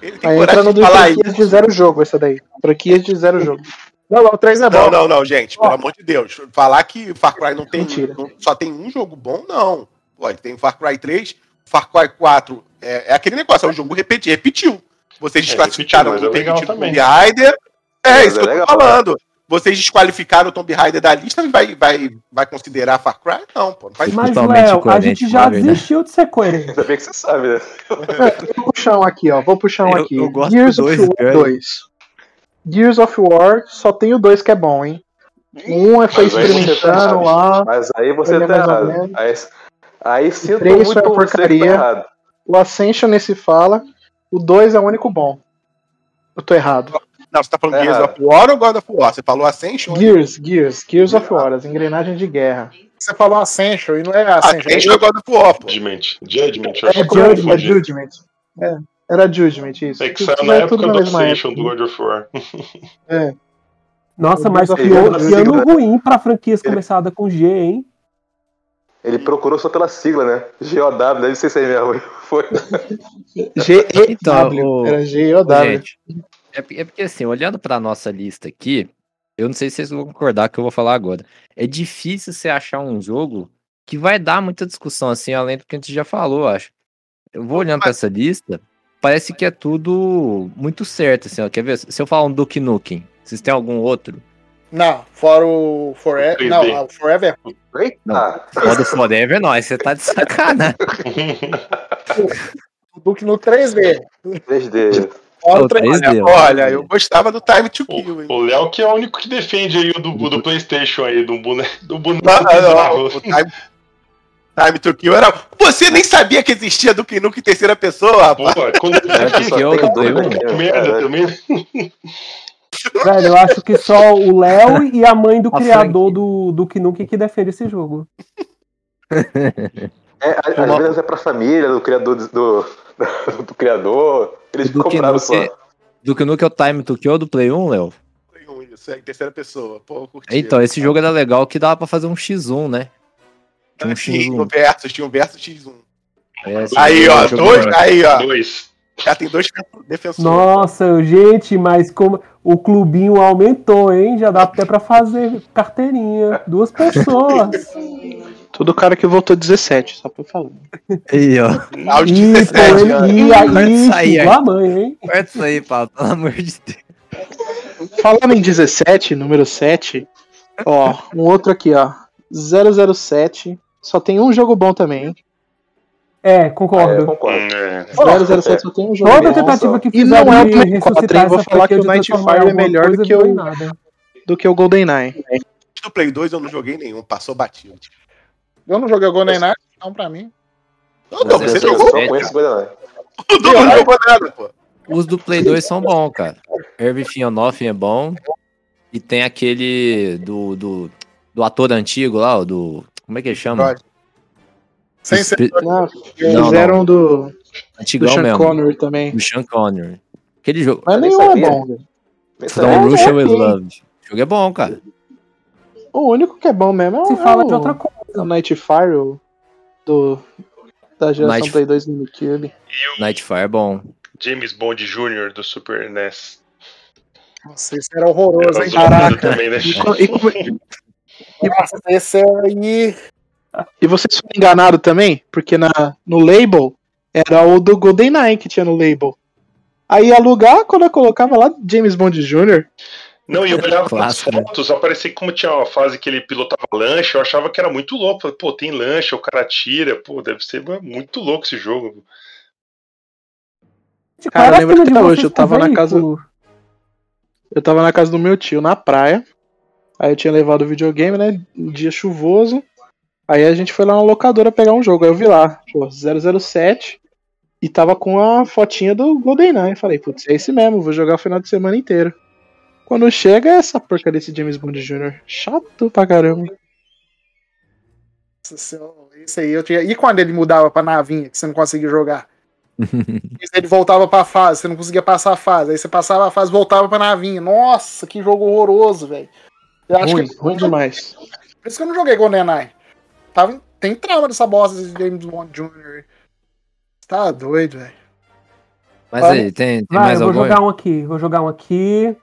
Ele tem Aí entra coragem no de franquias isso. de zero jogo, essa daí. Franquias de zero jogo. Não, não, o 3 é bom. Não, não, não, gente, pelo amor de Deus. Falar que Far Cry não tem. Mentira. não- só tem um jogo bom, não. Pô, tem Far Cry 3, Far Cry 4. É, é aquele negócio, é um jogo repeti, repetiu. Vocês É, desclassificaram repetiu, o mas é. É, isso é que eu tô legal. falando. Vocês desqualificaram o Tomb Raider da lista e vai, vai, vai considerar Far Cry? Não, pô. Não faz Mas, Léo, a gente já verdade. desistiu de ser coerente. Ainda bem que você sabe, né? Vou puxar um aqui, ó. Vou puxar um Eu- aqui. eu gosto Gears of War cara. 2. Gears of War, só tem o 2 que é bom, hein? Um é foi Mas aí você tá experimentando errado. lá. Mas aí você é tá errado. Aí, aí sinto muito que tá porcaria. errado. O Ascension nesse fala. O 2 é o único bom. Eu tô errado. Não, você tá falando É Gears of War ou God of War? Você falou Ascension? Gears, Gears, Gears of War, as engrenagens de guerra. Você falou Ascension e não é Ascension. Ascension é God of War, pô. Judgment. Judgment. eu É acho que eu Judgment, é. Judgment. É, era Judgment, isso. É que saiu na é época do Ascension época. do God of War. Nossa, O mas que, que ano ruim pra franquias começada com G, hein? Ele procurou só pela sigla, né? GOW, deve ser isso aí mesmo. Foi. G-E-W. Então, o- Era G-E-W. Gente, é, é porque assim, olhando pra nossa lista aqui, eu não sei se vocês vão concordar com o que eu vou falar agora. É difícil você achar um jogo que vai dar muita discussão, assim, além do que a gente já falou, acho. Eu vou olhando pra essa lista, parece que é tudo muito certo, assim, ó. Quer ver? Se eu falar um Duke Nukem, vocês têm algum outro? Não, fora o Forever. 3D. Não, o Forever. Eita! Foda Forever, não, aí você tá de sacanagem. O Duke no 3D. 3D. Fora O o 3D. 3D, ó. Olha, eu gostava do Time to Kill, hein? O Léo que é o único que defende aí o do, do Playstation aí, do boneco, do boneco Não, não, Time, Time to Kill era. Você nem sabia que existia Duke Nukem em terceira pessoa, Pô, rapaz. quando eu É, vi eu do um. né, merda cara? também. Velho, eu acho que só o Léo e a mãe do A criador do Duke Nukem que defende esse jogo. É, às às vezes é pra família, do criador do, do, do criador. Eles O Duke compraram só. Nukem, Duke Nukem é o Time to Kill do Play 1, Léo? Isso é em terceira pessoa. Pô, curti. Então, esse jogo era legal que dava pra fazer um X1, né? Tinha um Tinha o X1. Versus, tinha o Versus X1. É, Aí, ó, um dois, aí, ó. Dois. Já tem dois defensores. Nossa, gente, mas como o clubinho aumentou, hein? Já dá até pra fazer carteirinha. Duas pessoas. Todo cara que voltou 17, só pra falar. Aí, ó. Aos E, 17 pô, anos. ele, e aí, sair, xingou a mãe, hein? Corta isso aí, Paulo, pelo amor de Deus. Falando em 17, número 7, ó, um outro aqui, ó. 007. Só tem um jogo bom também, hein? É, É, eu concordo. concordo. É. 007 só tem um jogo Toda bom. tentativa que E não é o de Play 4, ressuscitar hein? Vou falar que o Nightfire transformar em é melhor do que o- do que o GoldenEye. Do Play 2 eu não joguei nenhum, passou batido. Eu não joguei Golden Knight, não pra mim. Não, não, você é jogou? Eu conheço o GoldenEye. O Douglas não jogou nada, pô. Os do Play 2 são bons, cara. Everything on Nothing é bom. E tem aquele do, do, do ator antigo lá, o do. Como é que ele chama? Sem ser. Não, Não, fizeram não. do, do Antigão Sean mesmo. Connery também. Do Sean Connery. Aquele jogo. Mas nem nenhum é sabia. bom, velho. Nem From sabia. Russia é, with sim. Love. O jogo é bom, cara. O único que é bom mesmo é o, Se fala é de o- outra coisa. É o Nightfire, o- do, da geração Night- Play 2 do GameCube. Nightfire é bom. James Bond Jr. do Super NES. Nossa, esse era horroroso, Era hein? Caraca. também, né? E, e como- Nossa, esse aí. e vocês foram enganados também? Porque na, no label era o do GoldenEye que tinha no label. Aí ia alugar, quando eu colocava lá James Bond Jr., Não, e eu olhava as né? fotos, aparecia como tinha uma fase que ele pilotava lancha, eu achava que era muito louco. Falei, Pô, tem lancha, o cara tira, pô, deve ser muito louco esse jogo. Cara, eu lembro até hoje, eu tava na veículo. eu tava na casa do meu tio, na praia. Aí eu tinha levado o videogame, né? Um dia chuvoso. Aí a gente foi lá na locadora pegar um jogo. Aí eu vi lá, pô, 007. E tava com a fotinha do GoldenEye. Falei, putz, é esse mesmo, vou jogar o final de semana inteiro. Quando chega é essa porca desse James Bond Jr. Chato pra caramba. Nossa senhora, Esse aí eu tinha. E quando ele mudava pra navinha, que você não conseguia jogar? ele voltava pra fase, você não conseguia passar a fase. Aí você passava a fase voltava pra navinha. Nossa, que jogo horroroso, velho. Ruim, que ruim demais. Por isso que eu não joguei GoldenEye. Tava, tem trauma dessa bosta de James Bond Jr. Tá doido, velho. Mas aí, tem, tem Vai, mais eu vou algum? jogar um aqui, vou jogar um aqui.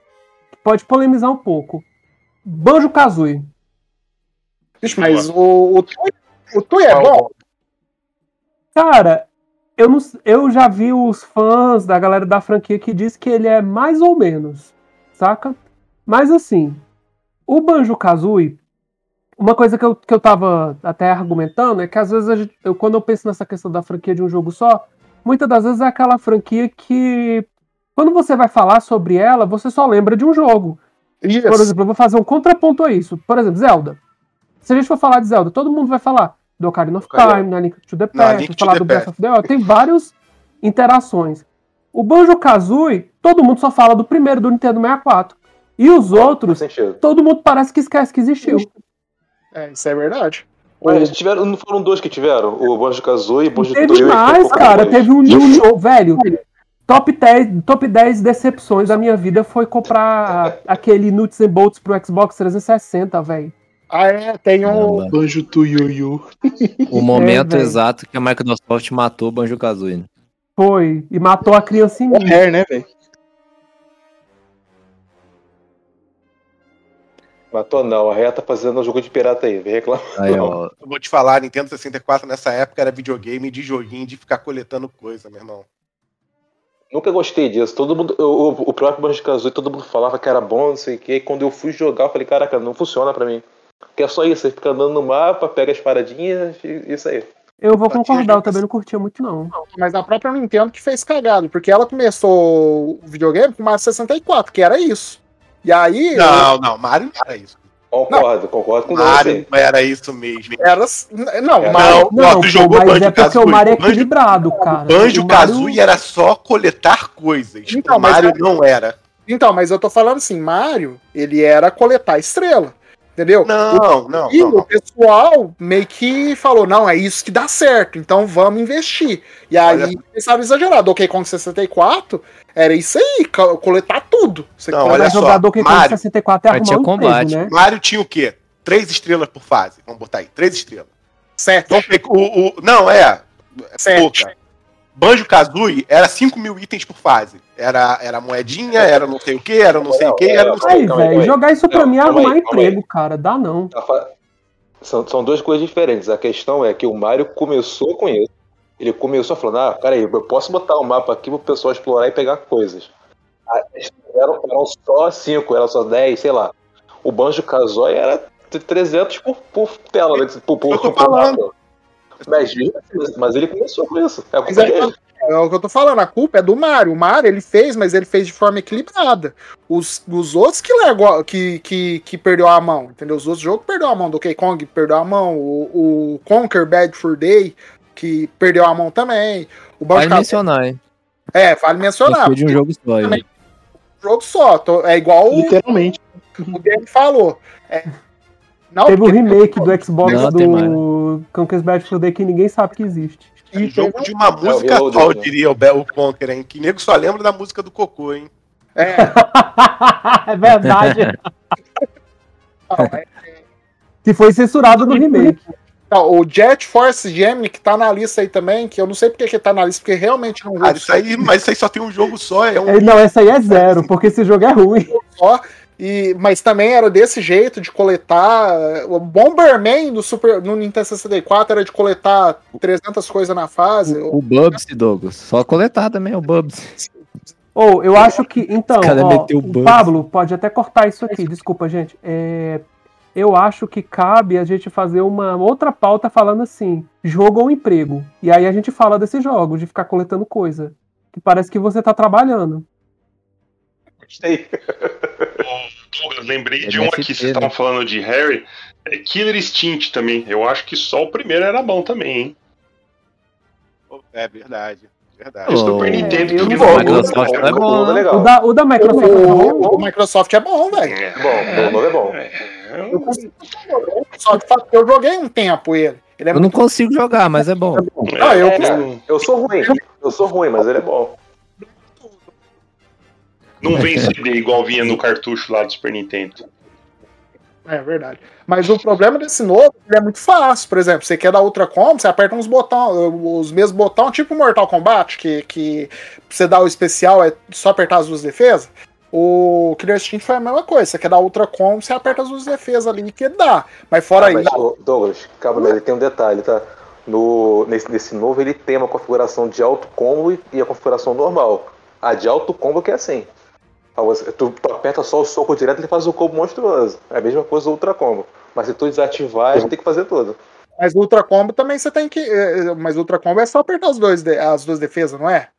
Pode polemizar um pouco. Banjo Kazooie. Mas o, o, Tui, o Tui é bom? Cara, eu, não, eu já vi os fãs da galera da franquia que diz que ele é mais ou menos, saca? Mas assim, o Banjo Kazooie, uma coisa que eu, que eu tava até argumentando é que às vezes gente- eu, quando eu penso nessa questão da franquia de um jogo só, muitas das vezes é aquela franquia que quando você vai falar sobre ela, você só lembra de um jogo. Isso. Por exemplo, eu vou fazer um contraponto a isso. Por exemplo, Zelda. Se a gente for falar de Zelda, todo mundo vai falar do Ocarina of Ocarina. Time, na Link to the Past, vai falar the do Breath of the Wild. Tem várias interações. O Banjo-Kazooie, todo mundo só fala do primeiro do Nintendo 64. E os outros, todo mundo parece que esquece que existiu. É, isso é verdade. Mas tiveram, não foram dois que tiveram? O Banjo Kazooie e o Banjo Teve mais, cara. Teve um, um, um velho. Top 10, top 10 decepções da minha vida foi comprar aquele Nuts and Bolts pro Xbox 360, velho. Ah, é, tem um. Caramba. Banjo tu Yuyu. O momento velho. exato que a Microsoft matou o Banjo Kazooie. né? Foi. E matou a criança em mim. É, né, velho? Matou não, a Ré tá fazendo um jogo de pirata aí, vem reclamar. Aí, ó. Eu vou te falar, Nintendo 64 nessa época era videogame de joguinho de ficar coletando coisa, meu irmão. Nunca gostei disso. Todo mundo, o, o próprio Banjo Kazooie, todo mundo falava que era bom, não sei o quê. E quando eu fui jogar, eu falei, caraca, não funciona pra mim. Porque é só isso, você fica andando no mapa, pega as paradinhas e isso aí. Eu vou concordar, eu também não curtia muito, não. Mas a própria Nintendo que fez cagado, porque ela começou o videogame com o Mario 64, que era isso. E aí. Não, não, Mario não era isso. Concordo, concordo com você. Mario não era isso mesmo. Era. Não, Não, Mario. Não, ó, tu jogou mas Banjo é porque o Kazooie, Mario é equilibrado, cara. Banjo O Mario- Kazooie era só coletar coisas. Então, o mas Mario é- não era. Então, mas eu tô falando assim, Mario, ele era coletar estrela. Entendeu? Não, não, E não. o pessoal meio que falou: não, é isso que dá certo, então vamos investir. E aí Olha- começaram a exagerar. Donkey Kong 64 era isso aí, co- coletar tudo. Você Não, olha só, Donkey Kong Mario- 64 é arrumar tinha um combate. emprego, né? Mario tinha o quê? Três estrelas por fase. Vamos botar aí, três estrelas. sete. Donkey- o, o, não, é. Sete. Pouca. Banjo Kazooie era 5 mil itens por fase. Era, era moedinha, era não sei o que, era não sei o que, era não sei Aí, Calma aí, velho, aí. jogar isso pra Não, mim é aí, arrumar aí. emprego, cara. Dá não. Tá São, são duas coisas diferentes. A questão é que o Mario começou com isso. Ele começou falando, ah, peraí, eu posso botar um mapa aqui pro pessoal explorar e pegar coisas. Ah, Eram, eram só 5, eram só 10, sei lá. O Banjo Kazooie era t- 300 por, por tela, né? Por, por, Eu tô por falando. mapa. Mas, mas ele começou com isso. É culpa é, dele. é o que eu tô falando, a culpa é do Mario. O Mario ele fez, mas ele fez de forma equilibrada. Os, os outros que, largou, que, que, que perdeu a mão, entendeu? Os outros jogos perdeu a mão. Donkey Kong perdeu a mão. O, o Conquer Bad for Day, que perdeu a mão também. O Vai Banjo Kazooie- mencionar, hein? É, vale mencionar. Gostei de um jogo só. Também. hein? jogo só. tô- É igual o, Literalmente. o Dave falou. É, não, Teve o porque- remake do Xbox Não, do Conquest Bad for Day que ninguém sabe que existe. e jogo de uma música só, eu né? diria o Bel Conquer, hein? Que nego só lembra da música do Cocô, hein? É, é verdade. não, é, que foi censurado no remake. não, o Jet Force Gemini, que tá na lista aí também, que eu não sei porque que tá na lista, porque realmente não Ah, isso aí, mas isso aí só tem um jogo só, é um É, Não, essa aí é zero, porque esse jogo é ruim. só. E, mas também era desse jeito de coletar. O Bomberman do Super, no Nintendo 64 era de coletar 300 coisas na fase. O Bubsy, Douglas. Só coletar também o Bubsy. Ou eu acho que. Então, ó, meteu o o. Pablo pode até cortar isso aqui, desculpa, gente. É, eu acho que cabe a gente fazer uma outra pauta falando assim: jogo ou emprego. E aí a gente fala desses jogos, de ficar coletando coisa. Que parece que você tá trabalhando. Gostei. Douglas, lembrei É de um aqui, vocês né? estavam falando de Harry. É Killer Instinct também. Eu acho que só o primeiro era bom também, hein? É verdade, verdade. Super Nintendo Microsoft é bom, O novo é. O da, o da Microsoft é bom. O, o Microsoft é bom, velho. É, Bom, o novo é bom. é, Eu Só que fato, eu joguei um tempo ele. Ele é Eu não consigo jogar, mas é bom. Ah, eu- É, eu sou ruim. Eu sou ruim, mas ele é bom. Não vem CD igual vinha no cartucho lá do Super Nintendo. É verdade. Mas o problema desse novo, ele é muito fácil. Por exemplo, você quer dar outra combo, você aperta uns botões, os mesmos botões, tipo Mortal Kombat, que, que pra você dar o especial é só apertar as duas defesas. O Killer Instinct foi a mesma coisa. Você quer dar outra combo, você aperta as duas defesas ali que dá. Mas fora Ah, mas, isso. ô, Douglas, calma, mas ele tem um detalhe, tá? No, nesse, nesse novo ele tem uma configuração de alto combo e, e a configuração normal. A de alto combo que é assim. Você- tu, tu aperta só o soco direto e ele faz o combo monstruoso. É a mesma coisa do ultra combo. Mas se tu desativar, a gente tem que fazer tudo. Mas o Ultra Combo também você tem que. eh, Mas o Ultra Combo é só apertar os dois, de- as duas defesas, não é?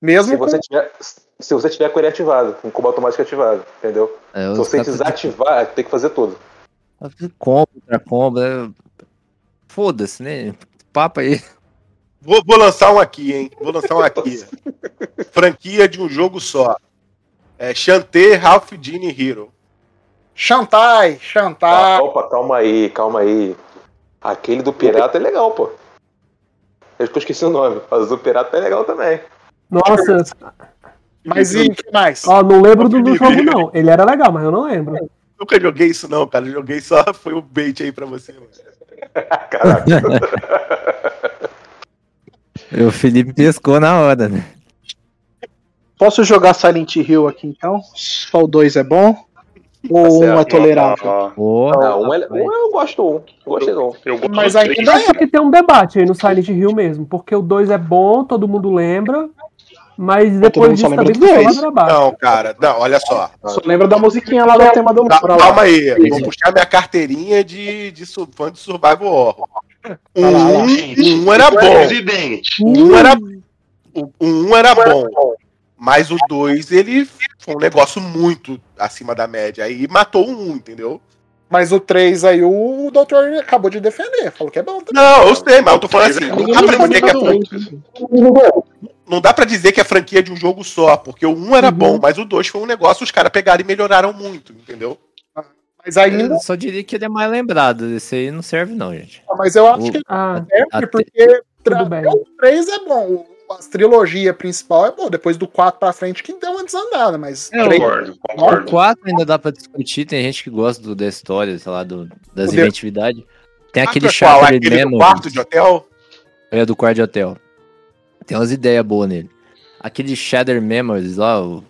Mesmo Se com- você tiver, se você tiver com ele ativado, com o combo automático ativado, entendeu? É, Se você desativar, tem que fazer tudo. Combo, outra combo. é- Foda-se, né? Papo aí. Vou, vou lançar um aqui, hein? Vou lançar um aqui. Franquia de um jogo só. É Shantae Ralph Dini Hero. Shantai, Ah, Shantai. opa, calma aí, calma aí. Aquele do pirata é legal, pô. Eu que eu esqueci o nome, mas o do pirata é legal também. Nossa, Mas e o que mais? ó, não lembro do, do jogo, não. Ele era legal, mas eu não lembro. Nunca joguei isso, não, cara. Joguei só. Foi o bait aí pra você. Mano. Caraca. O Felipe pescou na hora, né? Posso jogar Silent Hill aqui então? Só o 2 é bom? Ou um é tolerável? Ah, Não, um, é, um eu gosto um. Eu gostei eu gosto Mas do ainda é- Acho que tem um debate aí no Silent Hill mesmo, porque o 2 é bom, todo mundo lembra, mas depois disso também do. Não, cara. Não, olha só. Só lembra da musiquinha lá do tema do lá. Calma aí. Vou puxar minha carteirinha de, de fã de Survival Horror. Um, um era bom. Presidente. Um era, um era bom. Mas o dois, ele foi um negócio muito acima da média. Aí matou um, entendeu? Mas o 3 aí, o doutor acabou de defender. Falou que é bom também. Não, eu sei, mas eu tô falando assim. Não dá pra dizer que é franquia, dois. não dá pra dizer que é franquia de um jogo só, porque o um era Uhum. bom, mas o dois foi um negócio, os caras pegaram e melhoraram muito, entendeu? Mas ainda. Eu só diria que ele é mais lembrado. Esse aí não serve, não, gente. Mas eu acho O- que Ah, serve Até- porque Tudo bem. o 3 é bom. O- A trilogia principal é bom. Depois do 4 pra frente que deu uma desandada, mas. É, três- Concordo, O concordo. 4 ainda dá pra discutir, tem gente que gosta do, da história, sei lá, do, das O de- inventividades. Tem aquele Ah, qual? Shattered Aquele do quarto de hotel? É, do quarto de hotel. Tem umas ideias boas nele. Aquele Shatter Memories lá, o O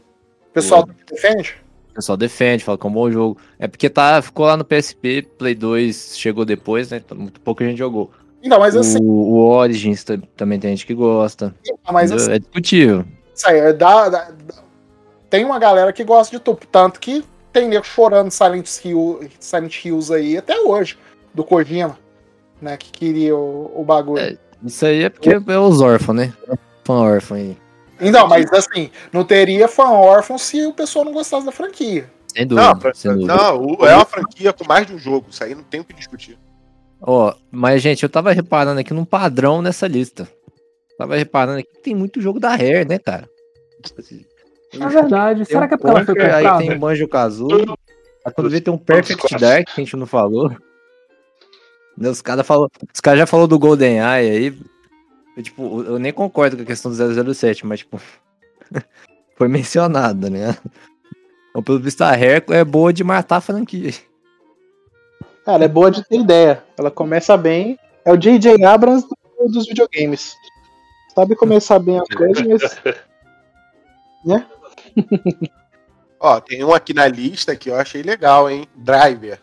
pessoal defende? o pessoal defende, fala que é um bom jogo. É porque tá, ficou lá no PSP, Play 2 chegou depois, né? Muito pouco a gente jogou. Não, mas assim, O, o Origins ta- também tem gente que gosta. mas assim, É discutível. isso aí, é da- da- da- tem uma galera que gosta de tudo. Tanto que tem nego chorando Silent, Hill, Silent Hills aí até hoje, do Kojima, né? Que queria o, o bagulho. É. Isso aí é porque é os órfãos, né? Fã órfão aí. Então, mas assim, não teria fã órfão se o pessoal não gostasse da franquia. Sem dúvida. Não, sem dúvida. não, é uma franquia com mais de um jogo, isso aí não tem o que discutir. Ó, mas, gente, eu tava reparando aqui num padrão nessa lista. Tava reparando aqui que tem muito jogo da Rare, né, cara? é verdade. Será um que é porque ela foi Conker, Aí comprada? tem o Banjo Kazooie. Aí quando vê tem um Perfect Dark que a gente não falou. Né, Os caras falou, os caras já falou do Golden Eye aí. Eu, tipo, eu nem concordo com a questão do 007, mas tipo foi mencionado, né? Então, pelo visto a Rare é boa de matar a franquia. Cara, é boa de ter ideia. Ela começa bem. É o J.J. Abrams do- dos videogames. Sabe começar bem as coisas, mas. Ó, tem um aqui na lista que eu achei legal, hein? Driver.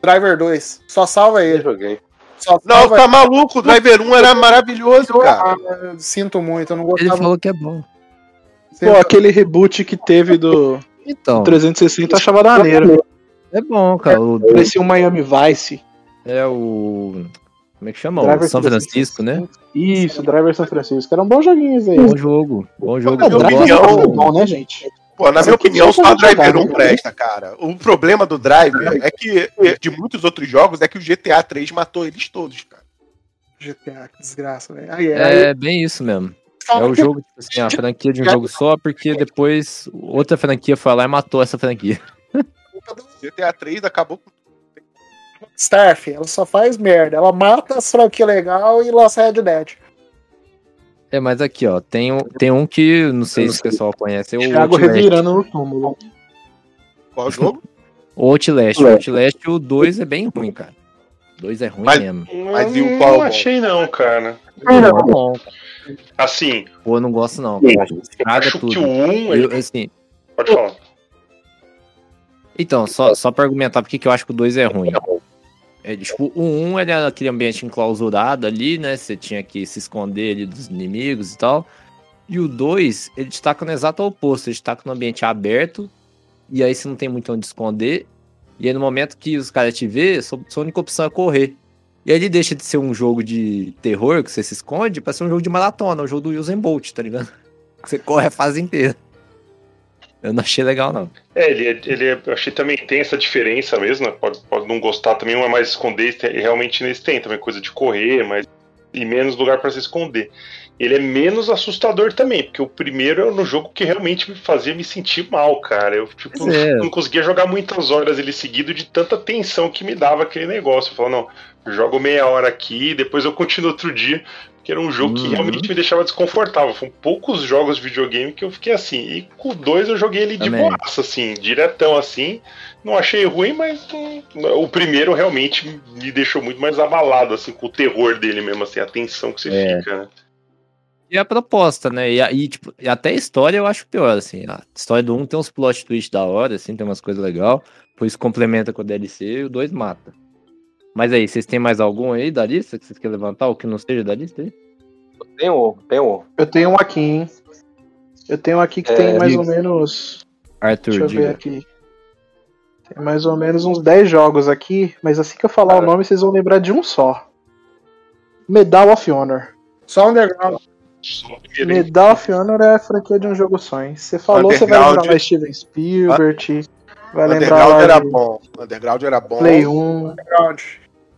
Driver 2, só salva Eu ele. joguei. Só Não, salva tá maluco, o Driver 1 era maravilhoso, cara. Ah, Sinto muito, eu não Ele gostava. falou que é bom. Pô, aquele reboot que teve do Então, 360 eu achava da maneiro. É bom, cara. O, Parecia um Miami Vice. é o. Como é que chama? O Driver São Francisco, né? Isso, Driver São Francisco. Era um bom joguinho aí. Bom jogo. Bom jogo. É, Driver é bom, né, gente? Pô, na Mas minha é opinião, só só o Driver jogar, 1 né? presta, cara. O problema do Driver é que, de muitos outros jogos, é que o GTA 3 matou eles todos, cara. GTA, que desgraça, velho. Aí, É bem isso mesmo. É o jogo, tipo assim, a franquia de um jogo só, porque depois outra franquia foi lá e matou essa franquia. GTA 3 acabou com. Starf, ela só faz merda. Ela mata as franquias legal e lança Red Dead. É, mas aqui, ó, tem um, tem um que não sei se o pessoal conhece, é o Thiago Outlast. revirando no túmulo. Qual jogo? O Outlast. O Outlast, o 2 é bem ruim, cara. O 2 é ruim Mas- mesmo. Mas e o não achei não, cara. Não, bom. Assim, Pô, eu não gosto não. cara. Estraga acho tudo. que o 1. Eu, assim, Pode falar. Então, só, só pra argumentar porque que eu acho que o 2 é ruim. É, tipo, o 1 ele era aquele ambiente enclausurado ali, né? Você tinha que se esconder ali dos inimigos e tal. E o 2, ele destaca no exato oposto. Ele destaca no ambiente aberto. E aí você não tem muito onde esconder. E aí no momento que os caras te vê, sua, sua única opção é correr. E aí ele deixa de ser um jogo de terror que você se esconde pra ser um jogo de maratona, um jogo do Usain Bolt, tá ligado? Você corre a fase inteira. Eu não achei legal, não. É, ele, é- ele é- eu achei também tem essa diferença mesmo, né? Pode, pode não gostar também, é mais esconder, e realmente nesse tem também coisa de correr, mas e menos lugar pra se esconder. Ele é menos assustador também, porque o primeiro é no jogo que realmente me fazia me sentir mal, cara. Eu tipo, é. não conseguia jogar muitas horas ele seguido de tanta tensão que me dava aquele negócio. Eu falava, não, jogo meia hora aqui, depois eu continuo outro dia. Porque era um jogo que Uhum. realmente me deixava desconfortável. Foram poucos jogos de videogame que eu fiquei assim. E com o 2 eu joguei ele de boaça, assim, diretão assim. Não achei ruim, mas hum, o primeiro realmente me deixou muito mais abalado, assim, com o terror dele mesmo, assim, a tensão que você É. fica, né? E a proposta, né? E, aí, tipo, e até a história eu acho pior, assim. A história do 1 tem uns plot twist da hora, assim, tem umas coisas legais. Depois complementa com o DLC e o 2 mata. Mas aí, vocês têm mais algum aí da lista que vocês querem levantar? Ou que não seja da lista aí? Tem um, tem um. Eu tenho um aqui, hein? Eu tenho um aqui que É, tem mais diga. ou menos. Arthur, Deixa eu ver diga. aqui. Tem mais ou menos uns 10 jogos aqui, mas assim que eu falar Cara. o nome, vocês vão lembrar de um só. Medal of Honor. Só underground. Medal of Honor é a franquia de um jogo só, hein? Você falou, você vai lembrar lá Steven Spielberg, vai lembrar Underground lá era de bom. Underground era bom. Play 1. underground.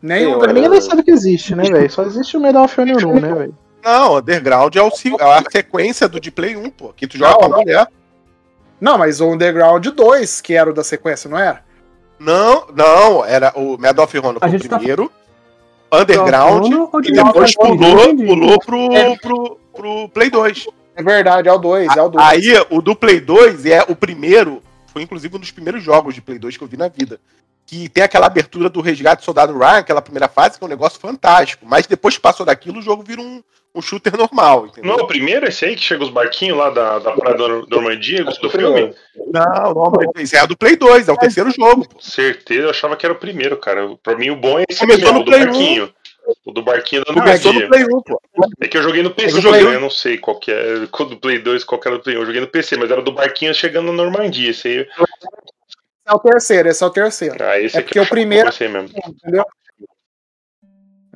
Nem Sim, o. Ninguém nem sabe que existe, né, velho? Só existe o Medal of Honor 1, né, velho? Não, Underground é, o, é a sequência do de Play 1, pô. Que tu joga Não, com a não. mulher. Não, mas o Underground 2, que era o da sequência, não era? Não, não, era o Medal of Honor foi o tá- primeiro. Underground. Ou de E depois pulou, pulou pro, É. pro, pro Play 2. É verdade, é o 2, é o 2. Aí, o do Play 2 é o primeiro, foi inclusive um dos primeiros jogos de Play 2 que eu vi na vida. Que tem aquela abertura do resgate do soldado Ryan, aquela primeira fase, que é um negócio fantástico. Mas depois que passou daquilo, o jogo vira um, um shooter normal, entendeu? Não, o primeiro é esse aí que chega os barquinhos lá da, da Praia da Normandia, Acho do que o filme? Não, não, esse é a do Play 2, é o terceiro jogo. pô. Certeza, eu achava que era o primeiro, cara. Pra mim o bom é esse Começou mesmo, no o do Play barquinho. O do barquinho da Começou no Normandia. Play 1, pô. É que eu joguei no PC, do Play um. eu não sei qual que é. Do Play 2, qual que era do Play 1. Eu joguei no PC, mas era do barquinho chegando na Normandia. Esse aí. Esse é o terceiro, esse é o terceiro. Ah, esse É aqui porque o primeiro- comecei mesmo. Entendeu?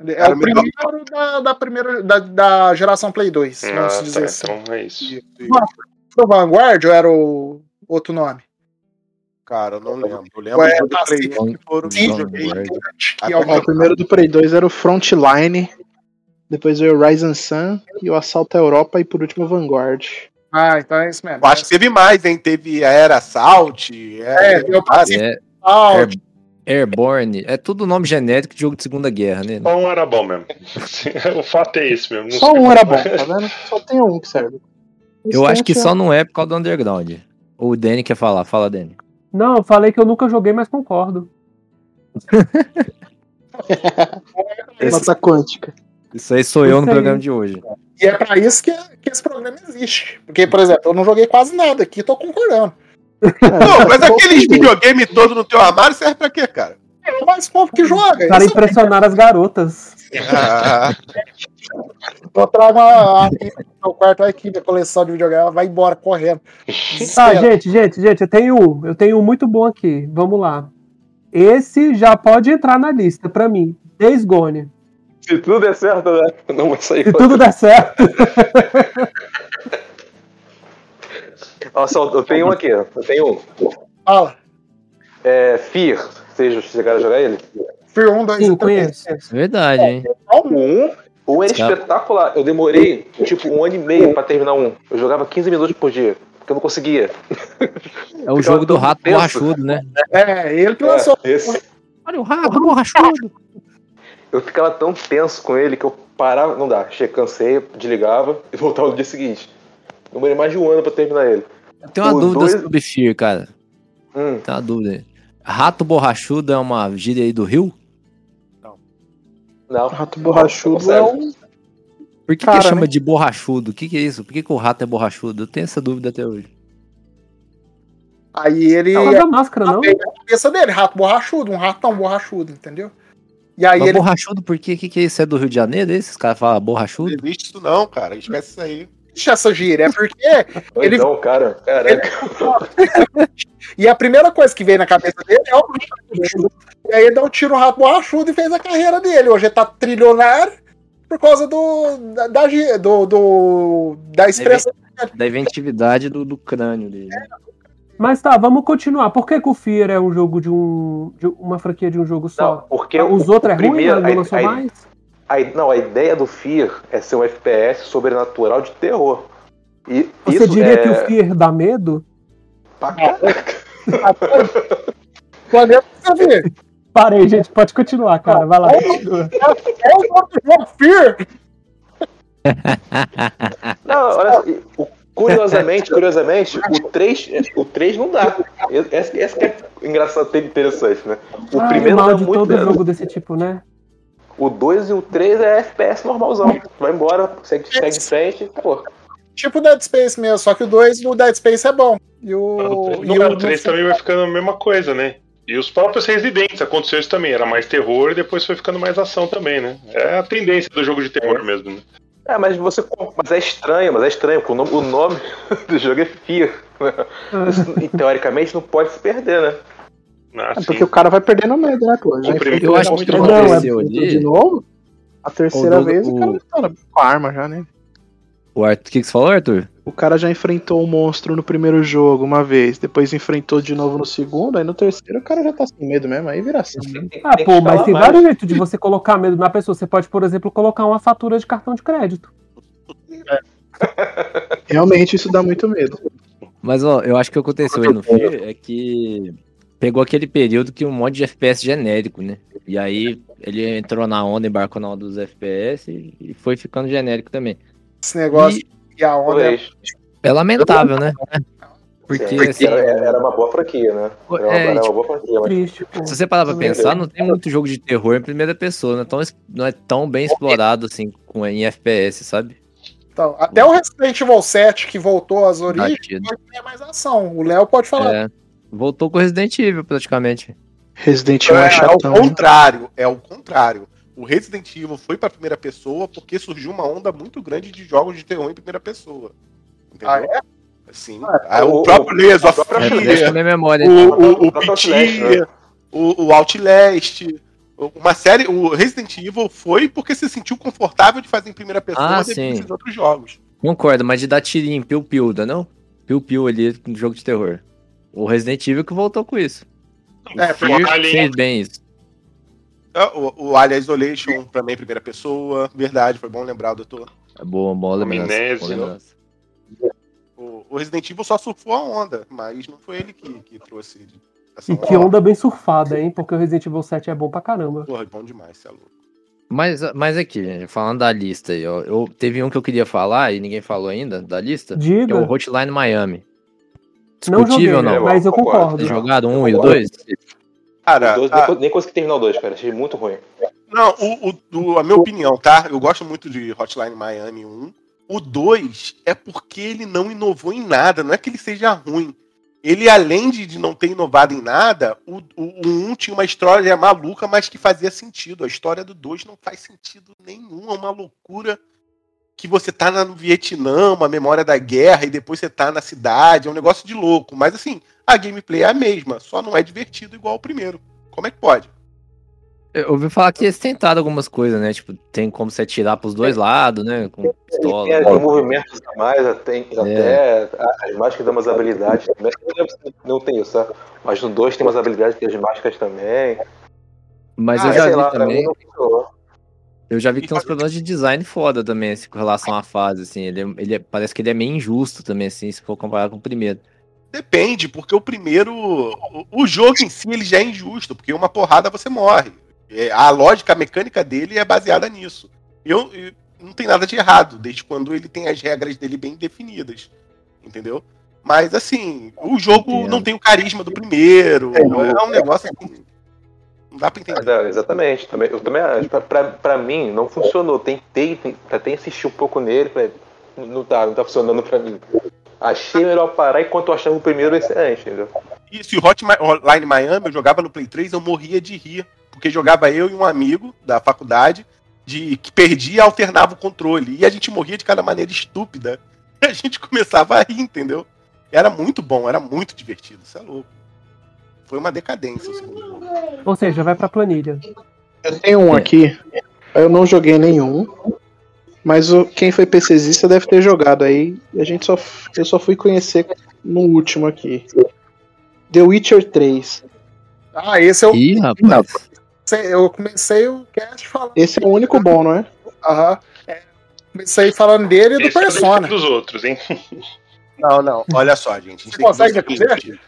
É Cara, o primeiro da, da primeira da, da geração Play 2, Ah, vamos tá, dizer assim. então é isso. O Vanguard ou era o outro nome? Cara, eu não lembro. Eu lembro Ué, do tá, Play sim. 1 que foram Sim. é o primeiro do Play 2 era o Frontline, depois veio o Rise and Sun e o Assalto à Europa e por último o Vanguard. Ah, então é isso mesmo. Eu acho que teve mais, hein? Teve a Era Assault. É, É, deu vários. É, Out. Airborne, é tudo nome genérico de jogo de Segunda Guerra, né? Só um era bom mesmo. o fato é esse mesmo. Só um era bom, tá vendo? Só tem um que serve. Eu acho que Restante só não é por causa do Underground. O Danny quer falar, fala, Danny. Não, eu falei que eu nunca joguei, mas concordo. é Mata quântica. Isso aí sou eu no Isso aí. programa de hoje. E é pra isso que, que esse programa existe. Porque, por exemplo, eu não joguei quase nada aqui, tô concordando. Não, mas aqueles videogame todos no teu armário serve pra quê, cara? É o mais povo que joga. Para Isso impressionar as garotas. Ah, eu trago a no meu quarto aqui, minha coleção de videogame, ela vai embora correndo. Tá, Desespero. gente, gente, gente, eu tenho um. Eu tenho um muito bom aqui. Vamos lá. Esse já pode entrar na lista pra mim. Days Gone. Se tudo der certo, né? Não vai sair. Se tudo der certo. Nossa, eu tenho um aqui. Eu tenho um. Fala. É Fear. Vocês chegaram a jogar ele? Fear 1, 2 Sim, e 3. conheço. Verdade, hein? O um, o um era Cara. espetacular. Eu demorei, tipo, um ano e meio pra terminar um. Eu jogava 15 minutos por dia. Porque eu não conseguia. É o jogo do rato borrachudo, né? É, ele que lançou. É, esse. Olha o rato borrachudo. Eu ficava tão tenso com ele que eu parava. Não dá, cansei, desligava e voltava no dia seguinte. Demorei mais de um ano pra terminar ele. Eu tenho uma Os dúvida dois- sobre Fear, cara. Hum, Tem uma dúvida aí. Rato borrachudo é uma gíria aí do Rio? não. Rato borrachudo Não é um. Por que, Cara, que chama né? de borrachudo? O que, que é isso? Por que, que o rato é borrachudo? Eu tenho essa dúvida até hoje. Aí ele. Fala da máscara, não? na cabeça dele, rato borrachudo, um ratão borrachudo, entendeu? E aí Mas ele. borrachudo, por quê? O que, que é isso? É do Rio de Janeiro? Esses caras falam Não borrachudo? existe isso não, cara. Esquece isso aí. Deixa essa gíria, é porque. Ele- Então, cara, caraca. E a primeira coisa que veio na cabeça dele é o borrachudo. E aí ele deu um tiro no rato borrachudo e fez a carreira dele. Hoje ele tá trilionário por causa do. da, da, do, do- da expressão. Da inventividade do, do crânio dele. Mas tá, vamos continuar. Por que, que o Fear é um jogo de um. de uma franquia de um jogo Não, só? porque Os o- outros é o ruim, primeiro- não a- lançou a- mais? a- não, a ideia do Fear é ser um FPS sobrenatural de terror. E Você isso diria é... que o Fear dá medo? pra caraca. Planeta vê. Parei, gente, pode continuar, cara. Vai lá. É o outro jogo, Fear. Não, olha só, o- curiosamente, curiosamente, o 3, o 3 não dá. Essa, essa que é engraçado, interessante, né? O Ai, primeiro dá de muito todo medo. jogo desse tipo, né? O 2 e o 3 é FPS normalzão. Vai embora, segue, segue em frente, pô. Tipo Dead Space mesmo, só que o 2 do Dead Space é bom. E o. No, e o, 3 também vai ficando a mesma coisa, né? E os próprios Residentes aconteceu isso também. Era mais terror e depois foi ficando mais ação também, né? É a tendência do jogo de terror mesmo, né? É, mas você. Mas é estranho, mas é estranho, porque o nome, o nome do jogo é Fear. né? Isso, e teoricamente não pode se perder, né? Ah, É porque o cara vai perdendo medo, né, pô? Já Eu acho que. Não, é aconteceu tudo de ali. novo. A terceira O do- vez o cara o- tá com a arma já, né? O Arthur, o que, que você falou, Arthur? O cara já enfrentou o monstro no primeiro jogo uma vez, depois enfrentou de novo no segundo, aí no terceiro o cara já tá sem medo mesmo, aí vira né? Ah, pô, mas tem vários jeitos de você colocar medo na pessoa. Você pode, por exemplo, colocar uma fatura de cartão de crédito. Realmente isso dá muito medo. Mas, ó, eu acho que o que aconteceu aí no Fear é que pegou aquele período que um monte de FPS genérico, né? E aí ele entrou na onda, embarcou na onda dos FPS e- e foi ficando genérico também. Esse negócio e a onda. é- Talvez. É lamentável, né? Porque, Sim, assim, era, era uma boa franquia, né? Era uma, É, era uma tipo, boa franquia, mas se você parar pra pensar, não tem muito jogo de terror em primeira pessoa, não é tão, não é tão bem explorado assim com, em FPS, sabe? Então, até o Resident Evil 7, que voltou às origens, pode ter mais ação. O Léo pode falar. É, voltou com Resident Evil, praticamente. Resident Evil é, É, é chatão. o contrário, é o contrário. O Resident Evil foi pra primeira pessoa porque surgiu uma onda muito grande de jogos de terror em primeira pessoa. Entendeu? Ah, é? Sim. Ah, o, o- próprio Layers a of própria É, Fear, memória. o, o, o, O né? o, o Outlast. Uma série, o Resident Evil foi porque se sentiu confortável de fazer em primeira pessoa Ah, sim. outros jogos. Concordo, mas de dar tirinho, piu-piu, dá não? Piu-piu ali no jogo de terror. O Resident Evil que voltou com isso. É, O Fear fez bem isso. Ah, O, o Alien Isolation também em primeira pessoa. Verdade, foi bom lembrar, doutor. É boa, boa lembrança. Amnésia. boa lembrança. O, o Resident Evil só surfou a onda, mas não foi ele que, que trouxe essa E que onda bem surfada, hein? Porque o Resident Evil 7 é bom pra caramba. Porra, bom demais, você é louco. Mas, mas aqui, gente, falando da lista aí, ó. Eu, teve um que eu queria falar e ninguém falou ainda da lista. Que é Diga, o Hotline Miami. não joguei, Discutível ou não? mas eu Concordo. concordo. Vocês jogaram um e o dois? Cara, dois, ah, nem, co- nem consegui terminar o 2, cara. Achei muito ruim. não, o, o- a minha opinião, tá? Eu gosto muito de Hotline Miami 1. O 2 é porque ele não inovou em nada, não é que ele seja ruim. Ele, além de, de não ter inovado em nada, o, o, o 1 tinha uma história maluca, mas que fazia sentido. A história do 2 não faz sentido nenhum, é uma loucura que você tá na- no Vietnã, uma memória da guerra, e depois você tá na cidade, é um negócio de louco. Mas assim, a gameplay é a mesma, só não é divertido igual o primeiro. Como é que pode? Eu ouvi falar que eles tentaram algumas coisas, né? Tipo, tem como você atirar pros dois lados, né? Com pistola. Tem, tem movimentos a mais, até, É. até as máscaras dão umas habilidades também. Não tem isso, tá? Mas no 2 tem umas habilidades que as máscaras também. Mas Ah, eu já vi lá, pra mim também. não funcionou. Eu já vi que tem uns problemas de design foda também, assim, com relação à fase, assim. Ele, é- ele é- parece que ele é meio injusto também, assim, se for comparar com o primeiro. Depende, porque o primeiro. O, o jogo em si ele já é injusto, porque uma porrada você morre. É, a lógica, a mecânica dele é baseada nisso. Eu, eu- não tem nada de errado, desde quando ele tem as regras dele bem definidas. Entendeu? Mas assim, o jogo Entendo. não tem o carisma do primeiro. É um negócio assim. Não dá pra entender. É, exatamente. Também, eu também acho. Pra, pra, pra mim, não funcionou. Tentei, tentei insistir um pouco nele. Falei, não tá, não tá funcionando pra mim. Achei melhor parar enquanto eu achava o primeiro excelente, entendeu? Isso, e o Hotline Miami, eu jogava no Play 3, eu morria de rir. Porque jogava eu e um amigo da faculdade, de que perdia e alternava o controle. E a gente morria de cada maneira estúpida. E a gente começava a rir, entendeu? Era muito bom, era muito divertido. Isso é louco. Foi uma decadência o segundo jogo. Ou seja, vai pra planilha. Eu tenho um aqui. Eu não joguei nenhum. Mas o, quem foi PCzista deve ter jogado aí. E a gente só, eu só fui conhecer no último aqui. The Witcher 3. Ah, esse eu, Ih, rapaz. eu comecei o cast falando. Esse é o único bom, não é? Aham. É, comecei falando dele e do Esse é o Persona. defeito dos outros, hein? Não, não. Olha só, gente. a gente Você consegue o seguinte.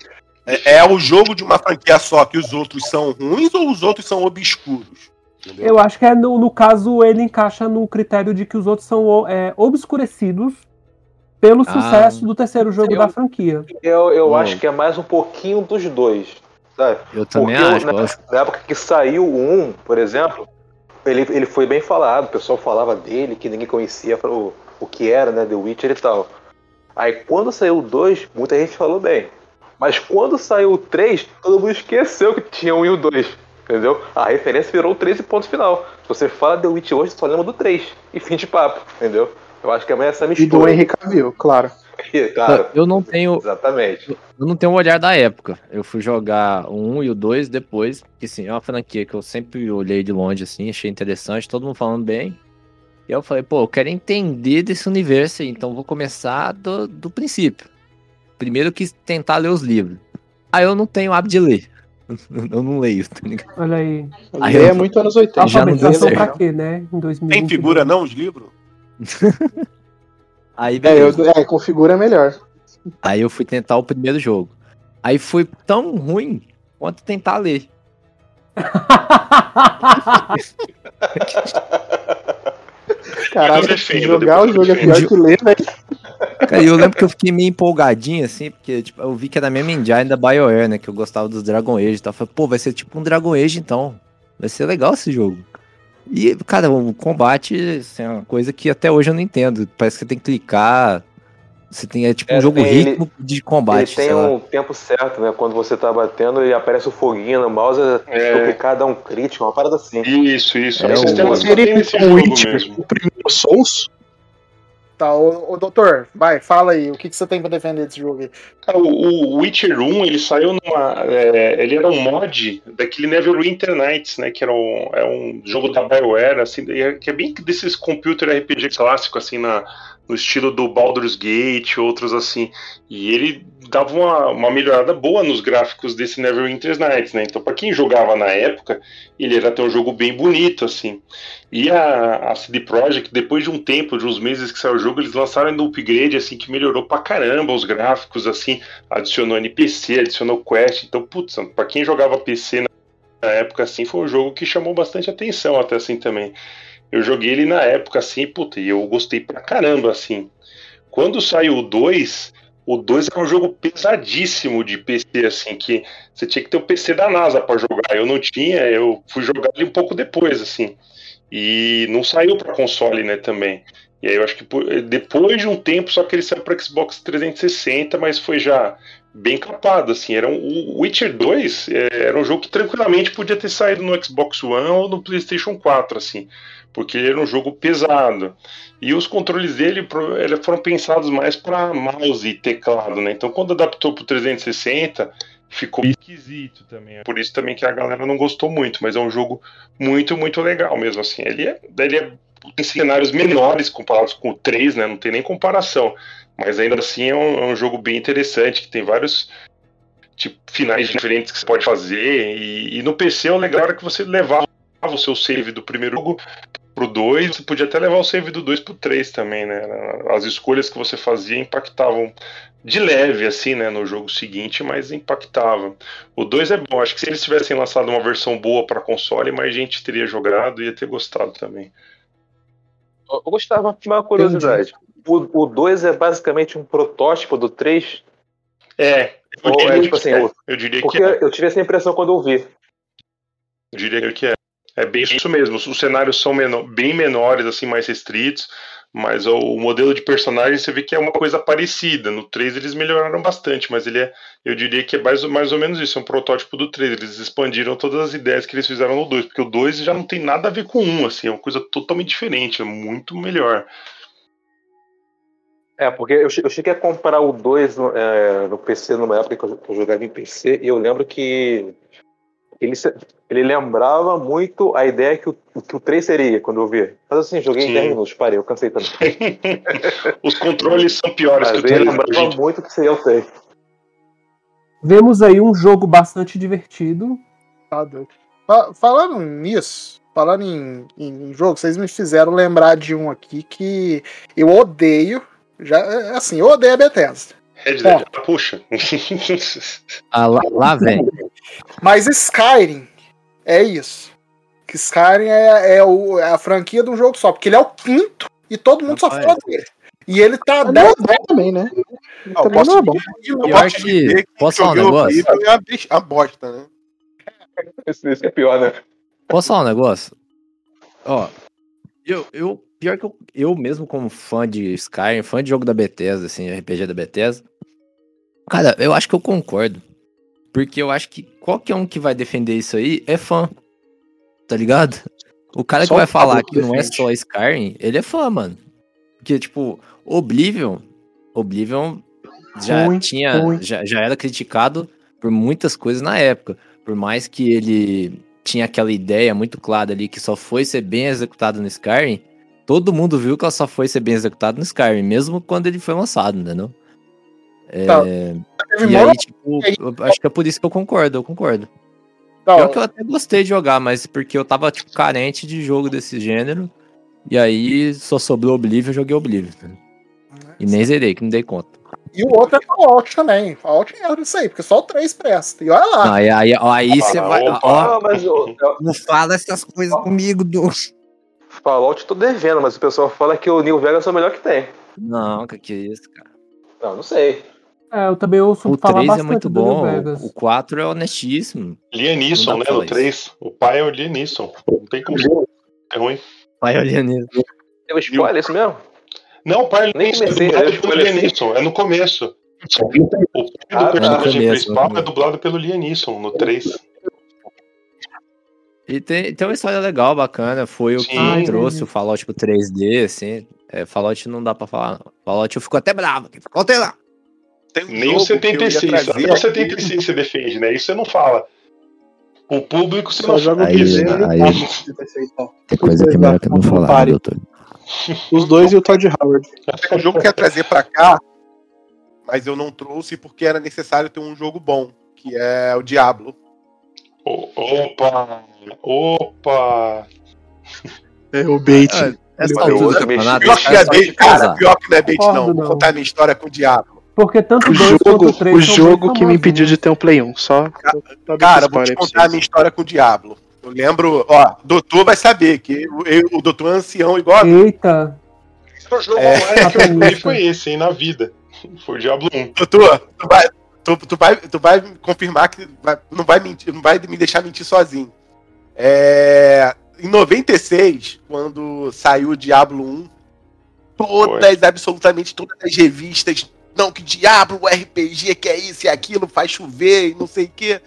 É, é o jogo de uma franquia só que os outros são ruins ou os outros são obscuros? Entendeu? Eu acho que é no, no caso ele encaixa no critério de que os outros são é, obscurecidos pelo Ah. sucesso do terceiro jogo Eu- da franquia. Eu, eu Hum. acho que é mais um pouquinho dos dois, sabe? Eu também Porque acho. na, na época que saiu o 1, por exemplo, ele, ele foi bem falado, o pessoal falava dele, que ninguém conhecia o, o que era, né, The Witcher e tal. Aí quando saiu o 2, muita gente falou bem. Mas quando saiu o 3, todo mundo esqueceu que tinha o 1 e o 2. Entendeu? A referência virou o 3 e ponto final. Se você fala The Witcher hoje, só lembra do 3. E fim de papo, entendeu? Eu acho que é mais essa E mistura. do Henry Cavill, claro. Claro, Eu não tenho. exatamente. Eu não tenho o olhar da época. Eu fui jogar o 1 e o 2 depois, porque assim, é uma franquia que eu sempre olhei de longe, assim, achei interessante, todo mundo falando bem. E eu falei, pô, eu quero entender desse universo aí, então vou começar do, do princípio. Primeiro quis tentar ler os livros. Aí eu não tenho hábito de ler. Eu não leio, tá ligado? Olha aí. Aí eu- é muito anos 80. Já não deu certo. pra quê, né? Em 2020. Tem figura não os livros? Aí É, eu, é, configura melhor. Aí eu fui tentar o primeiro jogo. Aí foi tão ruim quanto tentar ler. Caralho, Eu defendo, jogar o jogo é pior que ler, velho. Cara, e eu lembro que eu fiquei meio empolgadinho, assim, porque tipo, eu vi que era a mesma engine da BioWare, né? Que eu gostava dos Dragon Age e tal. Eu Falei, pô, vai ser tipo um Dragon Age então. Vai ser legal esse jogo. E, cara, o combate assim, é uma coisa que até hoje eu não entendo. Parece que você tem que clicar. Você tem, é tipo um É, jogo ele- ritmo de combate. ele tem sei lá. um tempo certo, né? Quando você tá batendo e aparece o foguinho no mouse, É. é. clicar dá um crítico, uma parada assim. Isso, isso. É É, o- sistema nesse um jogo Witcher, mesmo. o primeiro Souls? Tá, doutor, vai, fala aí, o que, que você tem pra defender desse jogo aí? Cara, o, o Witcher 1, ele saiu numa. é, ele era um mod daquele Neverwinter Nights, né? Que era um, é um jogo da BioWare, assim, é- que é bem desses computer RPG clássico, assim, na, no estilo do Baldur's Gate, outros assim. E ele dava uma, uma melhorada boa nos gráficos desse Neverwinter Nights, né? Então, pra quem jogava na época, ele era até um jogo bem bonito, assim. E a, a CD Projekt, depois de um tempo, de uns meses que saiu o jogo, eles lançaram um upgrade, assim, que melhorou pra caramba os gráficos, assim, adicionou NPC, adicionou quest. Então, putz, pra quem jogava PC na época, assim, foi um jogo que chamou bastante atenção, até assim também. Eu joguei ele na época, assim, puta, e eu gostei pra caramba, assim. Quando saiu o 2, o 2 era um jogo pesadíssimo de PC, assim, que você tinha que ter o PC da NASA pra jogar. Eu não tinha, eu fui jogar ele um pouco depois, assim. E não saiu pra console, né, também. E aí eu acho que depois de um tempo, só que ele saiu pra Xbox 360, mas foi já bem capado, assim. Era um, o Witcher 2 é, era um jogo que tranquilamente podia ter saído no Xbox One ou no PlayStation 4, assim. Porque ele era um jogo pesado. E os controles dele foram pensados mais para mouse e teclado, né? Então quando adaptou pro 360, ficou esquisito também. Por isso também que a galera não gostou muito, mas é um jogo muito, muito legal mesmo, assim. Ele é, ele é tem cenários menores comparados com o 3, né? Não tem nem comparação. Mas ainda assim é um, é um jogo bem interessante, que tem vários tipo, finais diferentes que você pode fazer. E, e no PC o legal era que você levava o seu save do primeiro jogo pro 2, você podia até levar o save do 2 pro 3 também, né? As escolhas que você fazia impactavam de leve, assim, né, no jogo seguinte, mas impactava. O 2 é bom, acho que se eles tivessem lançado uma versão boa para console, mais gente teria jogado e ia ter gostado também. Eu gostava de uma curiosidade. O 2 é basicamente um protótipo do 3? É, eu Ou diria, é tipo assim, é, eu diria porque que é. eu tive essa impressão quando eu vi. Eu diria que é. É bem isso mesmo. Os cenários são menor- bem menores, assim, mais restritos, mas o, o modelo de personagem você vê que é uma coisa parecida. No 3 eles melhoraram bastante, mas ele é, eu diria que é mais, ou- mais ou menos isso, é um protótipo do 3. Eles expandiram todas as ideias que eles fizeram no 2, porque o 2 já não tem nada a ver com o 1, assim, é uma coisa totalmente diferente, é muito melhor. É, porque eu, eu cheguei a comprar o 2 no, é, no PC numa época que eu, que eu jogava em PC, e eu lembro que ele, ele lembrava muito a ideia que o, que o 3 seria quando eu vi. Mas assim, joguei Sim. em 10 minutos, parei, eu cansei também. Os controles são piores Mas que o ele 3. lembrava gente. muito que seria o 3. Vemos aí um jogo bastante divertido. Tá doido. Fa- Falando nisso, falando em, em jogo, vocês me fizeram lembrar de um aqui que eu odeio. Já, é, assim, eu odeio a Bethesda. Red Dead, puxa. Ah, lá, lá vem. Mas Skyrim é isso. Que Skyrim é, é o- é a franquia de um jogo só, porque ele é o quinto e todo mundo só Rapaz. fala dele. E ele tá Mas 10 não é bom também, né? eu também posso não é bom. Eu Pior posso que- que posso falar um negócio? É bicha- uma bosta, né? Isso, isso é pior, né? Posso falar um negócio? Ó, eu, eu pior que eu, eu mesmo como fã de Skyrim, fã de jogo da Bethesda, assim, RPG da Bethesda, cara, eu acho que eu concordo. Porque eu acho que qualquer um que vai defender isso aí é fã. Tá ligado? O cara Só que vai falar que não é só Skyrim, ele é fã, mano. Porque, tipo, Oblivion, Oblivion já tinha, já, já era criticado por muitas coisas na época. Por mais que ele tinha aquela ideia muito clara ali que só foi ser bem executado no Skyrim, todo mundo viu que ela só foi ser bem executado no Skyrim, mesmo quando ele foi lançado, entendeu? É, Tá. E aí, tipo, eu acho que é por isso que eu concordo, eu concordo. Não, Pior que eu até gostei de jogar, mas porque eu tava, tipo, carente de jogo desse gênero. E aí só sobrou Oblivion, eu joguei Oblivion. E nem zerei, que não dei conta. E o outro é Fallout também. Fallout é isso aí, porque só o 3 presta. E olha lá. Aí, aí, aí você Ah, vai. opa. Ó, Ah, mas eu, eu, não fala essas coisas comigo, do. Fallout tô devendo, mas o pessoal fala que o New Vegas é o melhor que tem. Não, que que é isso, cara. Não, não sei. É, eu também ouço O falar 3 é muito do New bom, Vegas. o 4 é honestíssimo. Liam Neeson, Não dá né? falar 3. O pai é o Liam Neeson. Não tem como ser é ruim. Vai olhando isso. Tem um spoiler, isso mesmo? Não, o pai é Nem Liam Neeson, é comecei, dublado pelo. Neeson. É no começo. O pai do Ah, tá. personagem principal é dublado pelo Liam Neeson, no 3. E tem, tem uma história legal, bacana. Foi o que trouxe o Fallout pro 3D, assim. É, Fallout não dá pra falar. não. Fallout eu fico até bravo. aqui. Contei lá. Tem um Nem o jogo que eu ia 76. trazer Até o aqui. 76 você defende, né? Isso você não fala. O público você Só não joga o Aí, aí. o Pablo, se você então. Tem coisa que é melhor que eu não falar, né, doutor. Os dois e o Todd Howard. Tem um jogo que ia trazer pra cá, mas eu não trouxe porque era necessário ter um jogo bom, que é o Diablo. O- Opa! Opa! É o bait. Essa Eu- altura do eu- campeonato, Pior que, é bait, cara, pior que não é bait, não. Vou contar minha história com o Diablo. Porque tanto O o 2 quanto jogo, o 3 o são jogo que me impediu famosinhos. de ter um Play 1. Só. dar Cara, vou te contar a minha história com o Diablo. Eu lembro, ó, doutor vai saber que eu- eu- o doutor é ancião igual a mim. Eita, O jogo É. online que eu Capitalista. foi esse, hein, na vida. Foi o Diablo 1. Doutor, tu vai, tu, tu vai, tu vai me confirmar que vai- não vai mentir, não vai me deixar mentir sozinho. É, em 96, quando saiu o Diablo 1, todas, absolutamente todas as revistas, não, que Diablo, RPG, que é isso e aquilo, faz chover e não sei o quê.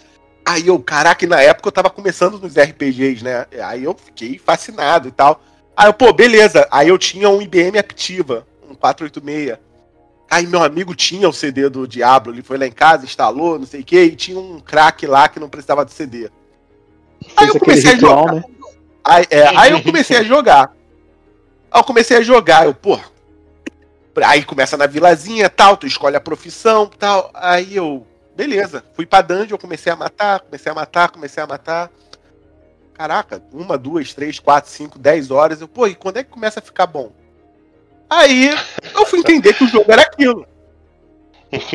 Aí eu, caraca, e na época eu tava começando nos RPGs, né? Aí eu fiquei fascinado e tal. Aí eu, pô, beleza. Aí eu tinha um IBM Activa, um 486. Aí meu amigo tinha o CD do Diablo, ele foi lá em casa, instalou, não sei o que, e tinha um crack lá que não precisava de CD. Aí eu comecei a ritual, jogar. né? Aí, é, aí eu comecei a jogar. Aí eu comecei a jogar, eu, pô. Aí começa na vilazinha tal, tu escolhe a profissão tal. Aí eu, beleza, fui pra dungeon, comecei a matar, comecei a matar, comecei a matar. caraca, uma, duas, três, quatro, cinco, dez horas. Eu, pô, e quando é que começa a ficar bom? Aí eu fui entender que o jogo era aquilo.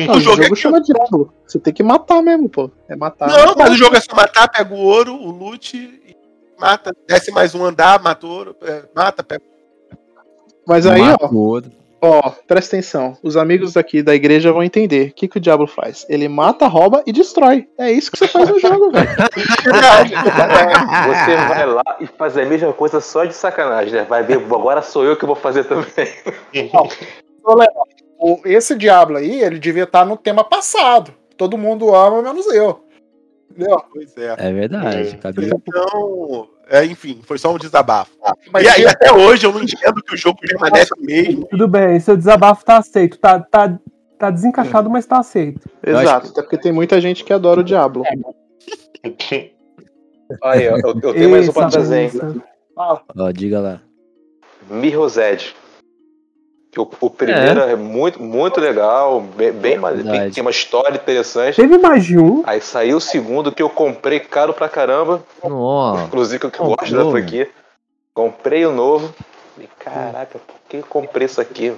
Não, o jogo, chama Diablo. Você tem que matar mesmo, pô. É matar. Não, mas o jogo é só matar, pega o ouro, o loot, e mata, desce mais um andar, mata o ouro, é, mata, pega. Mas aí, Mata ó, o outro. ó, presta atenção. Os amigos aqui da igreja vão entender. O que, que o Diablo faz? Ele mata, rouba e destrói. É isso que você faz no jogo, velho. Você vai lá e faz a mesma coisa só de sacanagem, né? Vai ver, agora sou eu que vou fazer também. Ô, Léo, o- Esse Diablo aí, ele devia estar no tema passado. Todo mundo ama, menos eu. Entendeu? Pois é. É verdade. Cabia. Então, é, enfim, foi só um desabafo. Mas e aí, eu- até hoje, eu não entendo que o jogo permanece o mesmo. Tudo bem, seu desabafo tá aceito. Tá, tá, tá desencaixado, mas tá aceito. Exato, até porque tem muita gente que adora o Diablo. Aí, eu, eu tenho mais um pra trazer. Ó, diga lá. Mirror's Que o, o primeiro é. muito, muito legal, bem, bem, bem- Verdade. tem uma história interessante. Teve mais de um. Aí saiu o segundo que eu comprei caro pra caramba, Nossa. inclusive que eu Comprou, gosto da franquia. Comprei o novo. E caraca, por que eu comprei isso aqui?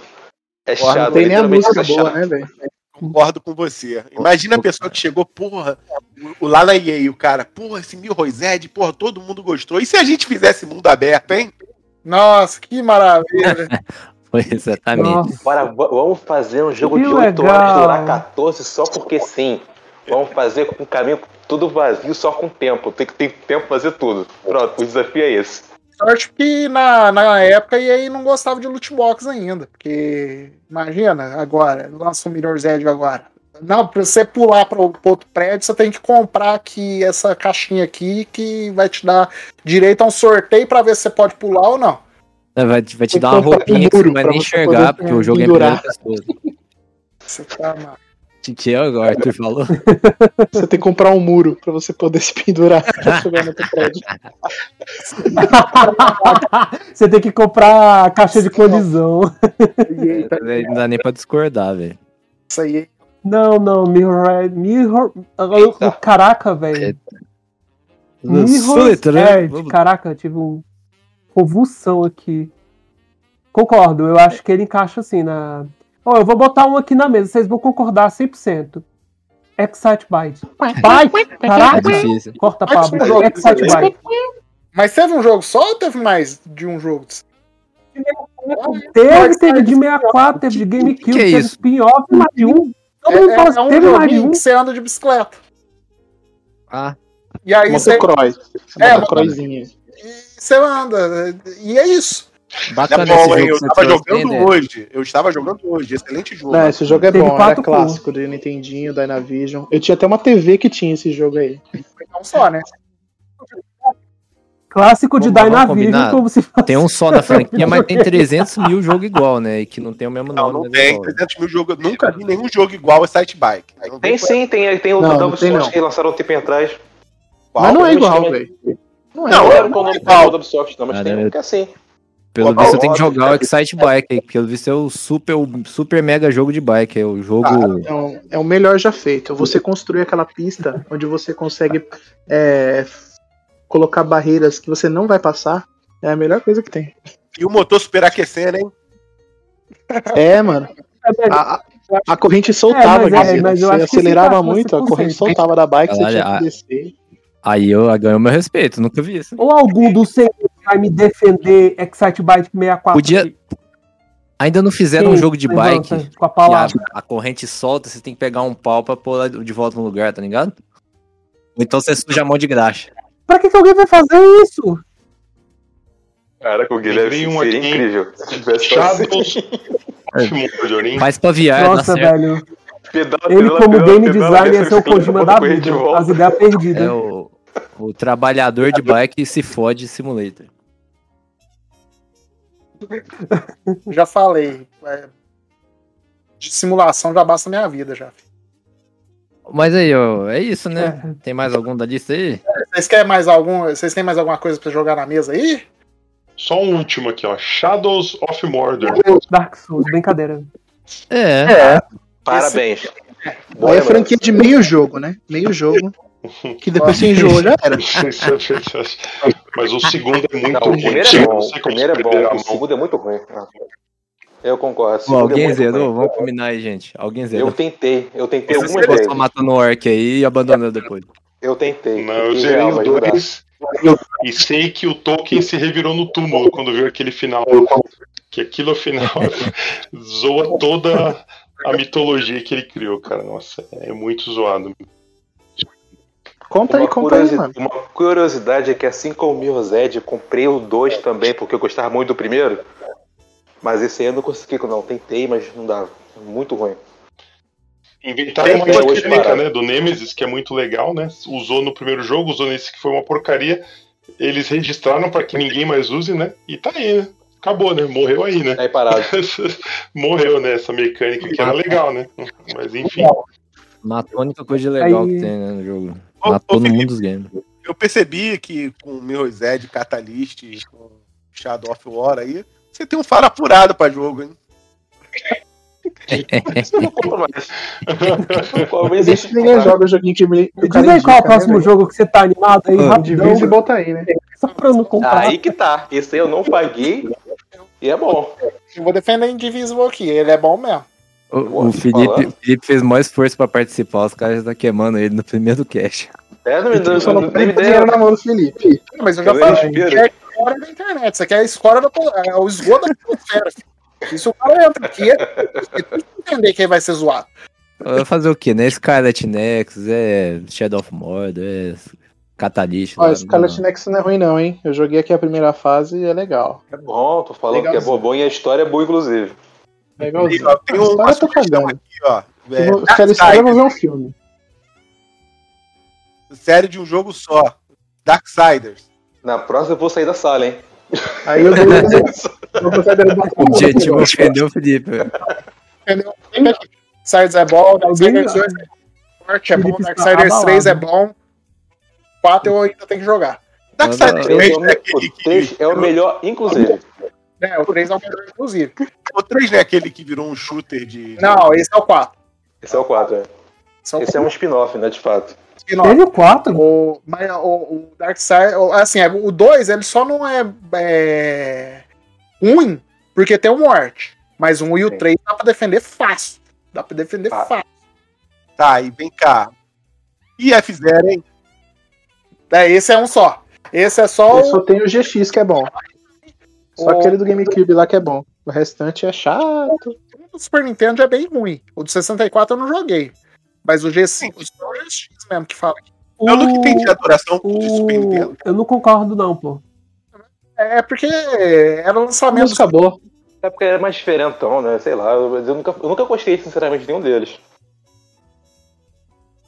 É Porra, chato, não tem nem a música é boa, chato. né, velho? Concordo com você. Imagina a pessoa que chegou, porra, o- na EA, o cara, porra, esse Mil Rosed, porra, todo mundo gostou. E se a gente fizesse mundo aberto, hein? Nossa, que maravilha. Exatamente. Nossa. Bora, vamos fazer um jogo Que de 8 legal. horas durar 14 só porque sim. Vamos fazer com o caminho tudo vazio só com tempo. Tem que ter tempo pra fazer tudo. Pronto, o desafio é esse. Sorte que na, na época e aí não gostava de loot box ainda. Porque, imagina, agora, lança o Mirror's Edge agora. Não, pra você pular para outro prédio, você tem que comprar aqui essa caixinha aqui que vai te dar direito a um sorteio pra ver se você pode pular ou não. Vai, te- vai te dar uma roupinha que você não vai nem enxergar, porque o é, jogo é em primeira pessoa. Você tá mal. Titi, é o Arthur falou. Você tem que comprar um muro pra você poder se pendurar pra chegar no prédio. Você tem que comprar a caixa de colisão. É, Não dá nem pra discordar, velho. Isso aí. Não, não, Mirror. Mirror. Eita. Caraca, velho. Soletrando. Edge. Caraca, eu tive um convulsão aqui. Concordo, eu acho que ele encaixa assim na. Ó, eu vou botar um aqui na mesa, vocês vão concordar 100%. Excite Byte. Byte! É Caraca! difícil. Corta, Pablo. um Excite Byte. Mas teve um jogo só ou teve mais de um jogo? Teve, teve de 64, teve de GameCube, Que teve isso? spin-off, mais de um. Todo É, mundo é- fala é um teve mais de um. que você anda de bicicleta. Ah, E aí você, Motocross. É, Motocrossinha. e você anda. E é isso. É bacana bom, esse hein? jogo Eu estava jogando Dé? hoje. Eu estava jogando hoje. Excelente jogo. Não, esse jogo é Teve bom, era quatro clássico de Nintendinho, Dynavision. Eu tinha até uma TV que tinha esse jogo aí. Não só, né? Clássico de Vamos- Dynavision, combinar? como se fosse. Tem um só da franquia, mas tem 300 mil jogo igual, né? E que não tem o mesmo Não, nome. não mas tem. igual. 300 mil jogos. Eu nunca vi nenhum jogo igual a Site Bike. Tem sim, tem, tem o Não, que lançaram um tempo atrás. Qual? Mas não é igual, velho. Não é. Não, é lembro qual o nome igual. da Ubisoft, não, mas Ah, tem né? um que é assim. Pelo visto, eu tenho que jogar o Excite Bike aí. Pelo visto, é o super, o super mega jogo de bike. É o jogo. É um- é o melhor já feito. Você construir aquela pista onde você consegue é, colocar barreiras que você não vai passar é a melhor coisa que tem. E o motor superaquecendo, hein? É, mano. A, a- corrente soltava, É, mas é, mas eu você acho que esse acelerava muito, a 100%. corrente soltava da bike, você Caralho, tinha que descer. Aí eu ganhou meu respeito, nunca vi isso. Ou algum dos seis vai me defender Excite Byte 64? Podia- que- Ainda não fizeram um quem jogo de levanta bike Com a que a, palavra. a corrente solta, você tem que pegar um pau pra pôr de volta no lugar, tá ligado? Ou então você suja a mão de graxa. Pra que, que alguém vai fazer isso? Caraca, o Guilherme um seria aqui. incrível. Se tivesse assim. Mordor, Faz pra VR, Nossa, dá certo. velho. Pedala, Ele, pedala, como pedala, game designer, ia ser o bicicleta, Kojima da vida. As ideias perdidas. É o, o trabalhador de bike se fode simulator. Já falei. é, de simulação já basta a minha vida já. Mas aí, ó, é isso, né? É. Tem mais algum da lista aí? Vocês querem mais algum? Vocês têm mais alguma coisa pra jogar na mesa aí? Só um último aqui, ó. Shadows of Mordor. Dark Souls, brincadeira. É. Parabéns. Aí é franquia de meio jogo, né? Meio jogo. Que depois você enjoou, já era. Mas o segundo é muito Não, o ruim. primeiro Chega, é não bom. sei O primeiro é bom. O segundo é muito ruim. Eu concordo. o segundo é alguém zerou? ruim. Vamos combinar aí, gente. Alguém zerou. Eu tentei. Eu tentei Você algumas vezes. só matando o orc aí e abandonando depois. Eu tentei. Não, eu zerei os dois. E sei que o Tolkien se revirou no túmulo quando viu aquele final. Que aquilo afinal zoa toda a mitologia que ele criou, cara. Nossa, é muito zoado. Conta aí, Uma, conta aí, mano. uma curiosidade é que assim como o Miozed, eu comprei o 2 também, porque eu gostava muito do primeiro. Mas esse aí eu não consegui, não. Tentei, mas não dava. Muito ruim. Inventaram Tem uma técnica, né, do Nemesis, que é muito legal, né? Usou no primeiro jogo, usou nesse que foi uma porcaria. Eles registraram pra que ninguém mais use, né? E tá aí, né? Acabou, né? Morreu aí, né? Aí parado. Morreu, né? Essa mecânica que era legal, né? Mas enfim. Matou a única coisa legal Aí- que tem né, no jogo. Ô, Matou ô, no mundo dos games. Eu percebi que com o meu Zed, Catalyst, com Shadow of War aí, você tem um faro apurado pra jogo, hein? Isso eu não compro mais. Talvez Deixa que ninguém joga o joguinho que me. Diz aí qual é o próximo jogo que você tá animado aí, Ah, rapidão, e bota aí, né? só pra não comprar. Aí que tá. Esse aí eu não paguei. E é bom. Eu vou defender Indivisible aqui, ele é bom mesmo. O, o Felipe, o Felipe fez mais esforço pra participar, os caras já estão queimando ele no primeiro cast. É, não me deu Só não não tem dinheiro ideia. na mão do Felipe. Mas eu já Eu falei, isso é a história da internet, isso aqui é a história da é o esgoto da atmosfera. Se o cara entra aqui, é é tudo entender quem vai ser zoado. Vai fazer o quê, né? Scarlet Nexus, é Shadow of Mordor, é Catalyst. Ó, lá, Scarlet não. Nexus não é ruim, não, hein? Eu joguei aqui a primeira fase e é legal. É bom, tô falando que é bom e a história é boa, inclusive. Legalzinho. ó, tem A uma sugestão aqui, ó. É, Eu vou- Se quero história, eu vou ver um filme. série de um jogo só. Darksiders. Na próxima eu vou sair da sala, hein? Aí eu dou eu vou sair da O objetivo é ofender o Felipe. Entendeu? Darksiders é bom, Darksiders 2 é forte, é bom, Darksiders 3 é abalado. bom. 4 eu ainda tenho que jogar. Darksiders não, 3 Esse é o, é é o melhor, inclusive. É, o 3 é o melhor, inclusive. O 3 não é aquele que virou um shooter de. Não, esse é o 4. Esse é o 4. é. Esse é Esse é um spin-off, né, de fato. spin-off. Teve o 4. O, mas o, o Darkseid, o- assim, é, o 2 ele só não é, é ruim porque tem o morte. Mas o 1 e o Sim. 3 dá pra defender fácil. Dá pra defender Ah. fácil. Tá, e vem cá. E F0, hein? É, esse é um só. Esse é só Eu o, só tenho o GX que é bom. Só o- aquele do GameCube lá que é bom. O restante é chato. o do Super Nintendo é bem ruim. O do 64 eu não joguei. Mas o G5, o o GX mesmo que fala. Eu nunca entendi a adoração de Super O... Nintendo. Eu não concordo, não, pô. É porque era lançamento. música boa. É porque é mais diferentão, né? Sei lá. Eu, eu nunca, eu nunca gostei, sinceramente, de nenhum deles.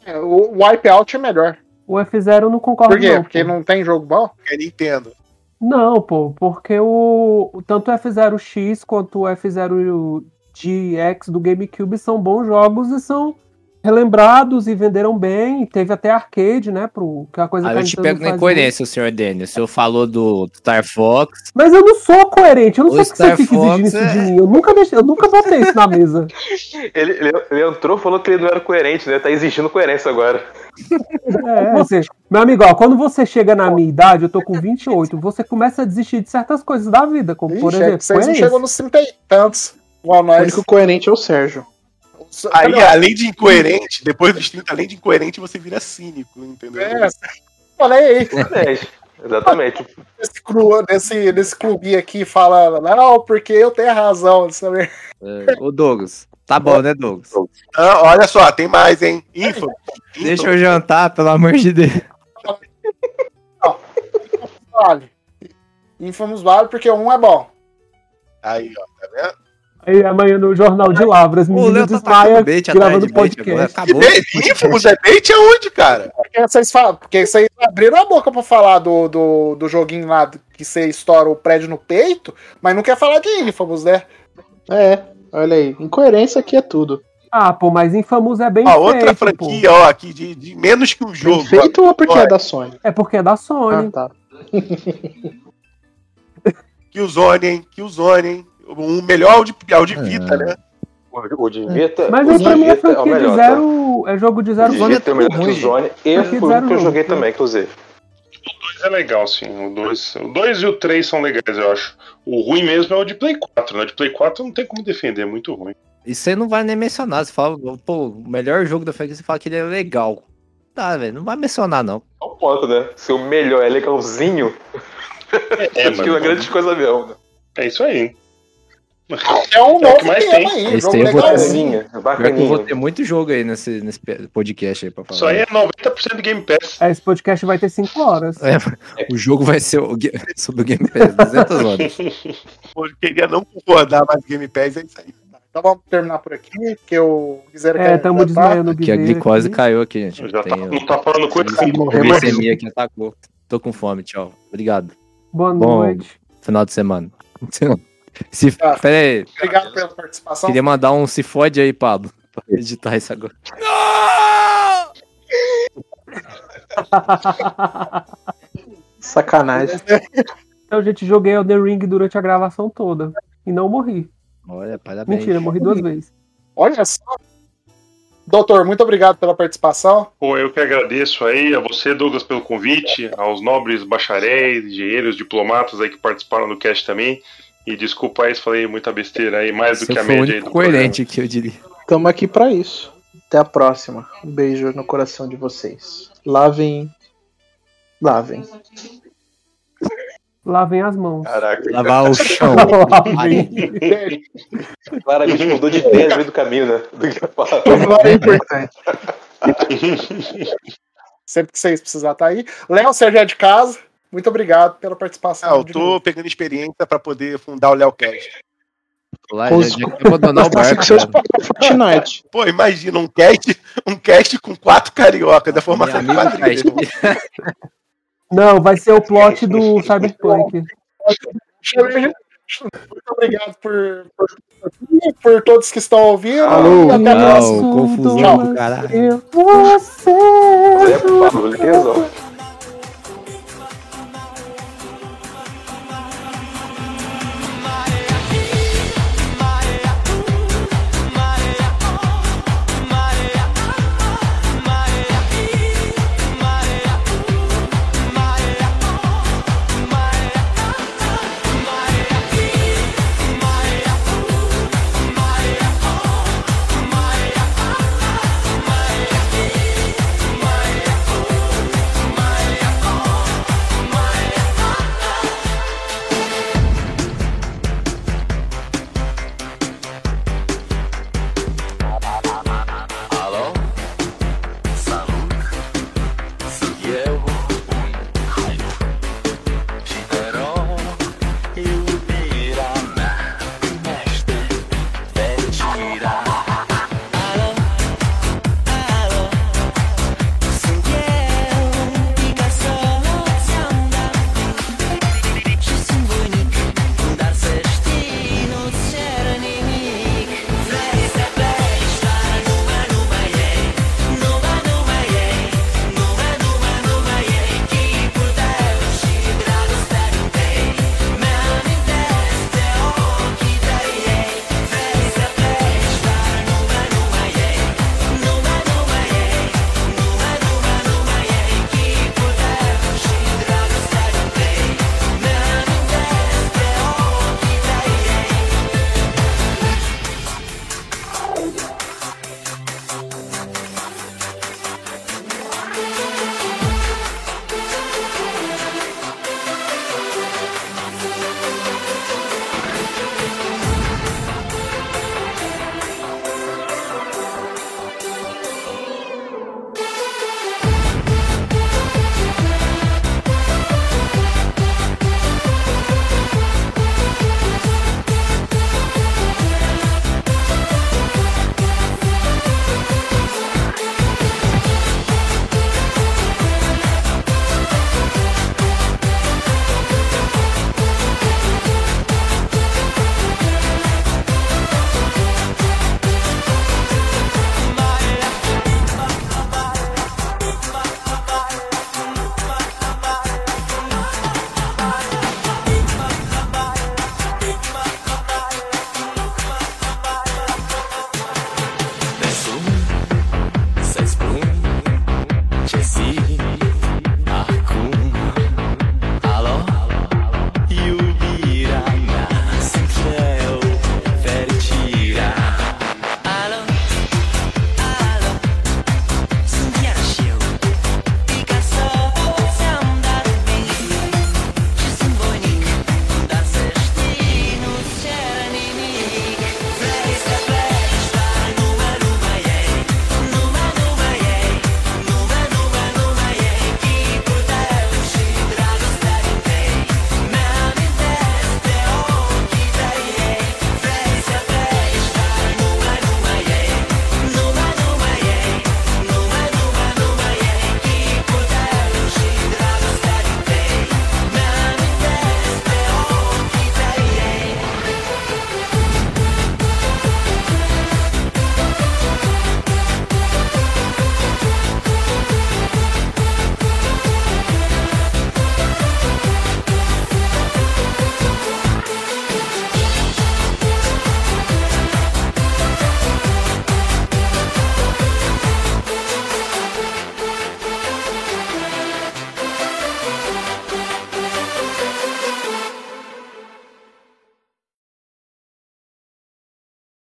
é, O Wipeout é melhor. O F0 eu não concordo, Por quê? não. Porque pô. não tem jogo bom? É Nintendo. Não, pô, porque o tanto o F0X quanto o F0GX do GameCube são bons jogos e são relembrados e venderam bem. Teve até arcade, né, pro que é a coisa Aí que a eu te pego na incoerência, senhor Denis. O senhor falou do Star Fox. Mas eu não sou coerente, eu não O sei que você Star fica Fox exigindo isso é- de mim. Eu nunca deixei, eu nunca botei isso na mesa. Ele, ele, ele entrou falou que ele não era coerente, né? Tá exigindo coerência agora. É, você, meu amigo, ó, quando você chega na minha idade, eu tô com 28, você começa a desistir de certas coisas da vida, como por Ixi, é exemplo, que vocês não chegam nos 30 e tantos. O único coerente é o Sérgio. Aí, Cadê o- além de incoerente, depois dos 30, além de incoerente, você vira cínico, entendeu? É, falei aí. Exatamente. Nesse, cru, nesse, nesse clubinho aqui fala, não, porque eu tenho razão. Sabe? É, ô Douglas. Tá bom, né, Douglas? Ah, olha só, tem mais, hein? Info. Deixa eu jantar, pelo amor de Deus. Vale. Infamous vale porque um é bom. Aí, ó, tá vendo? Aí amanhã no Jornal de Lavras, O menino Léo tá desmaia tacando bait atrás gravando de podcast. Acabou. E Infamous é bait aonde, cara? Porque vocês, falam, porque vocês abriram a boca pra falar do, do, do joguinho lá que você estoura o prédio no peito, mas não quer falar de Infamous, né? É, olha aí. Incoerência aqui é tudo. Ah, pô, mas Infamous é bem Ó, feito, outra pô. franquia, ó, aqui de, de menos que um Bem jogo. feito ou porque Olha. é da Sony? É porque é da Ah, Sony. tá. Killzone, hein? Killzone, hein? O melhor é o de, é o de Vita, É. né? O, de Vita. Mas o aí pra mim Vita é franquia de melhor, zero é jogo de zero é o tudo melhor que o Zone. E foi o zero que eu joguei também, inclusive. O 2 é legal, sim. O 2 o dois e o 3 são legais, eu acho. O ruim mesmo é o de Play 4, né? O de Play 4 não tem como defender, é muito ruim. E você não vai nem mencionar. Você fala, pô, o melhor jogo da franquia, você fala que ele é legal. Tá, velho, não vai mencionar, não. É um ponto, né? Se o melhor é legalzinho, É, acho que é grande coisa mesmo. Né? É isso aí. É um É novo que mais tema tem. aí, Esse jogo eu vou ter legalzinho. Que eu vou ter muito jogo aí nesse, nesse podcast aí pra falar. Isso aí é 90% Game Pass. É, Esse podcast vai ter 5 horas. É, o jogo vai ser o, sobre o Game Pass, 200 horas. Eu queria não concordar, mas Game Pass é isso aí. Então vamos terminar por aqui, porque o Guiseira É, tamo tá. desmaiando o Aqui a glicose aqui. caiu aqui, gente. Já tá, Tem não tá falando coisa. a morremos. glicemia aqui atacou. Tô com fome, tchau. Obrigado. Boa Bom, noite. Final de semana. Se, Tá. pera aí, Obrigado pela participação. queria mandar um se fode aí, Pablo. Pra editar isso agora. Sacanagem. Então, gente, joguei Elden Ring durante a gravação toda. E não morri. Olha, parabéns. Mentira, morri duas vezes. Olha só. Doutor, muito obrigado pela participação. Pô, eu que agradeço aí a você, Douglas, pelo convite, aos nobres bacharéis, engenheiros, diplomatas aí que participaram do cast também. E desculpa aí se falei muita besteira aí, mais do Você que a média aí do coerente que eu diria. Tamo aqui pra isso. Até a próxima. Um beijo no coração de vocês. Lavem. Lavem. Lavem as mãos. Caraca, Lavar o chão. Lavem. claramente mudou de ideia no meio do caminho, né? Do que eu falava. É importante. Sempre que vocês precisarem estar aí. Léo, você já é de casa. Muito obrigado pela participação. Ah, eu tô novo. pegando experiência pra poder fundar o Leocast. Lá, já, os- já quer abandonar o barco. Fortnite. Pô, imagina um cast, um cast com quatro carioca da formação de quadrilha. Não, vai ser o plot do Cyberpunk. Muito obrigado por, por, por todos que estão ouvindo. Alô. Até a Não, próxima. confusão Tchau. do caralho. Você. É?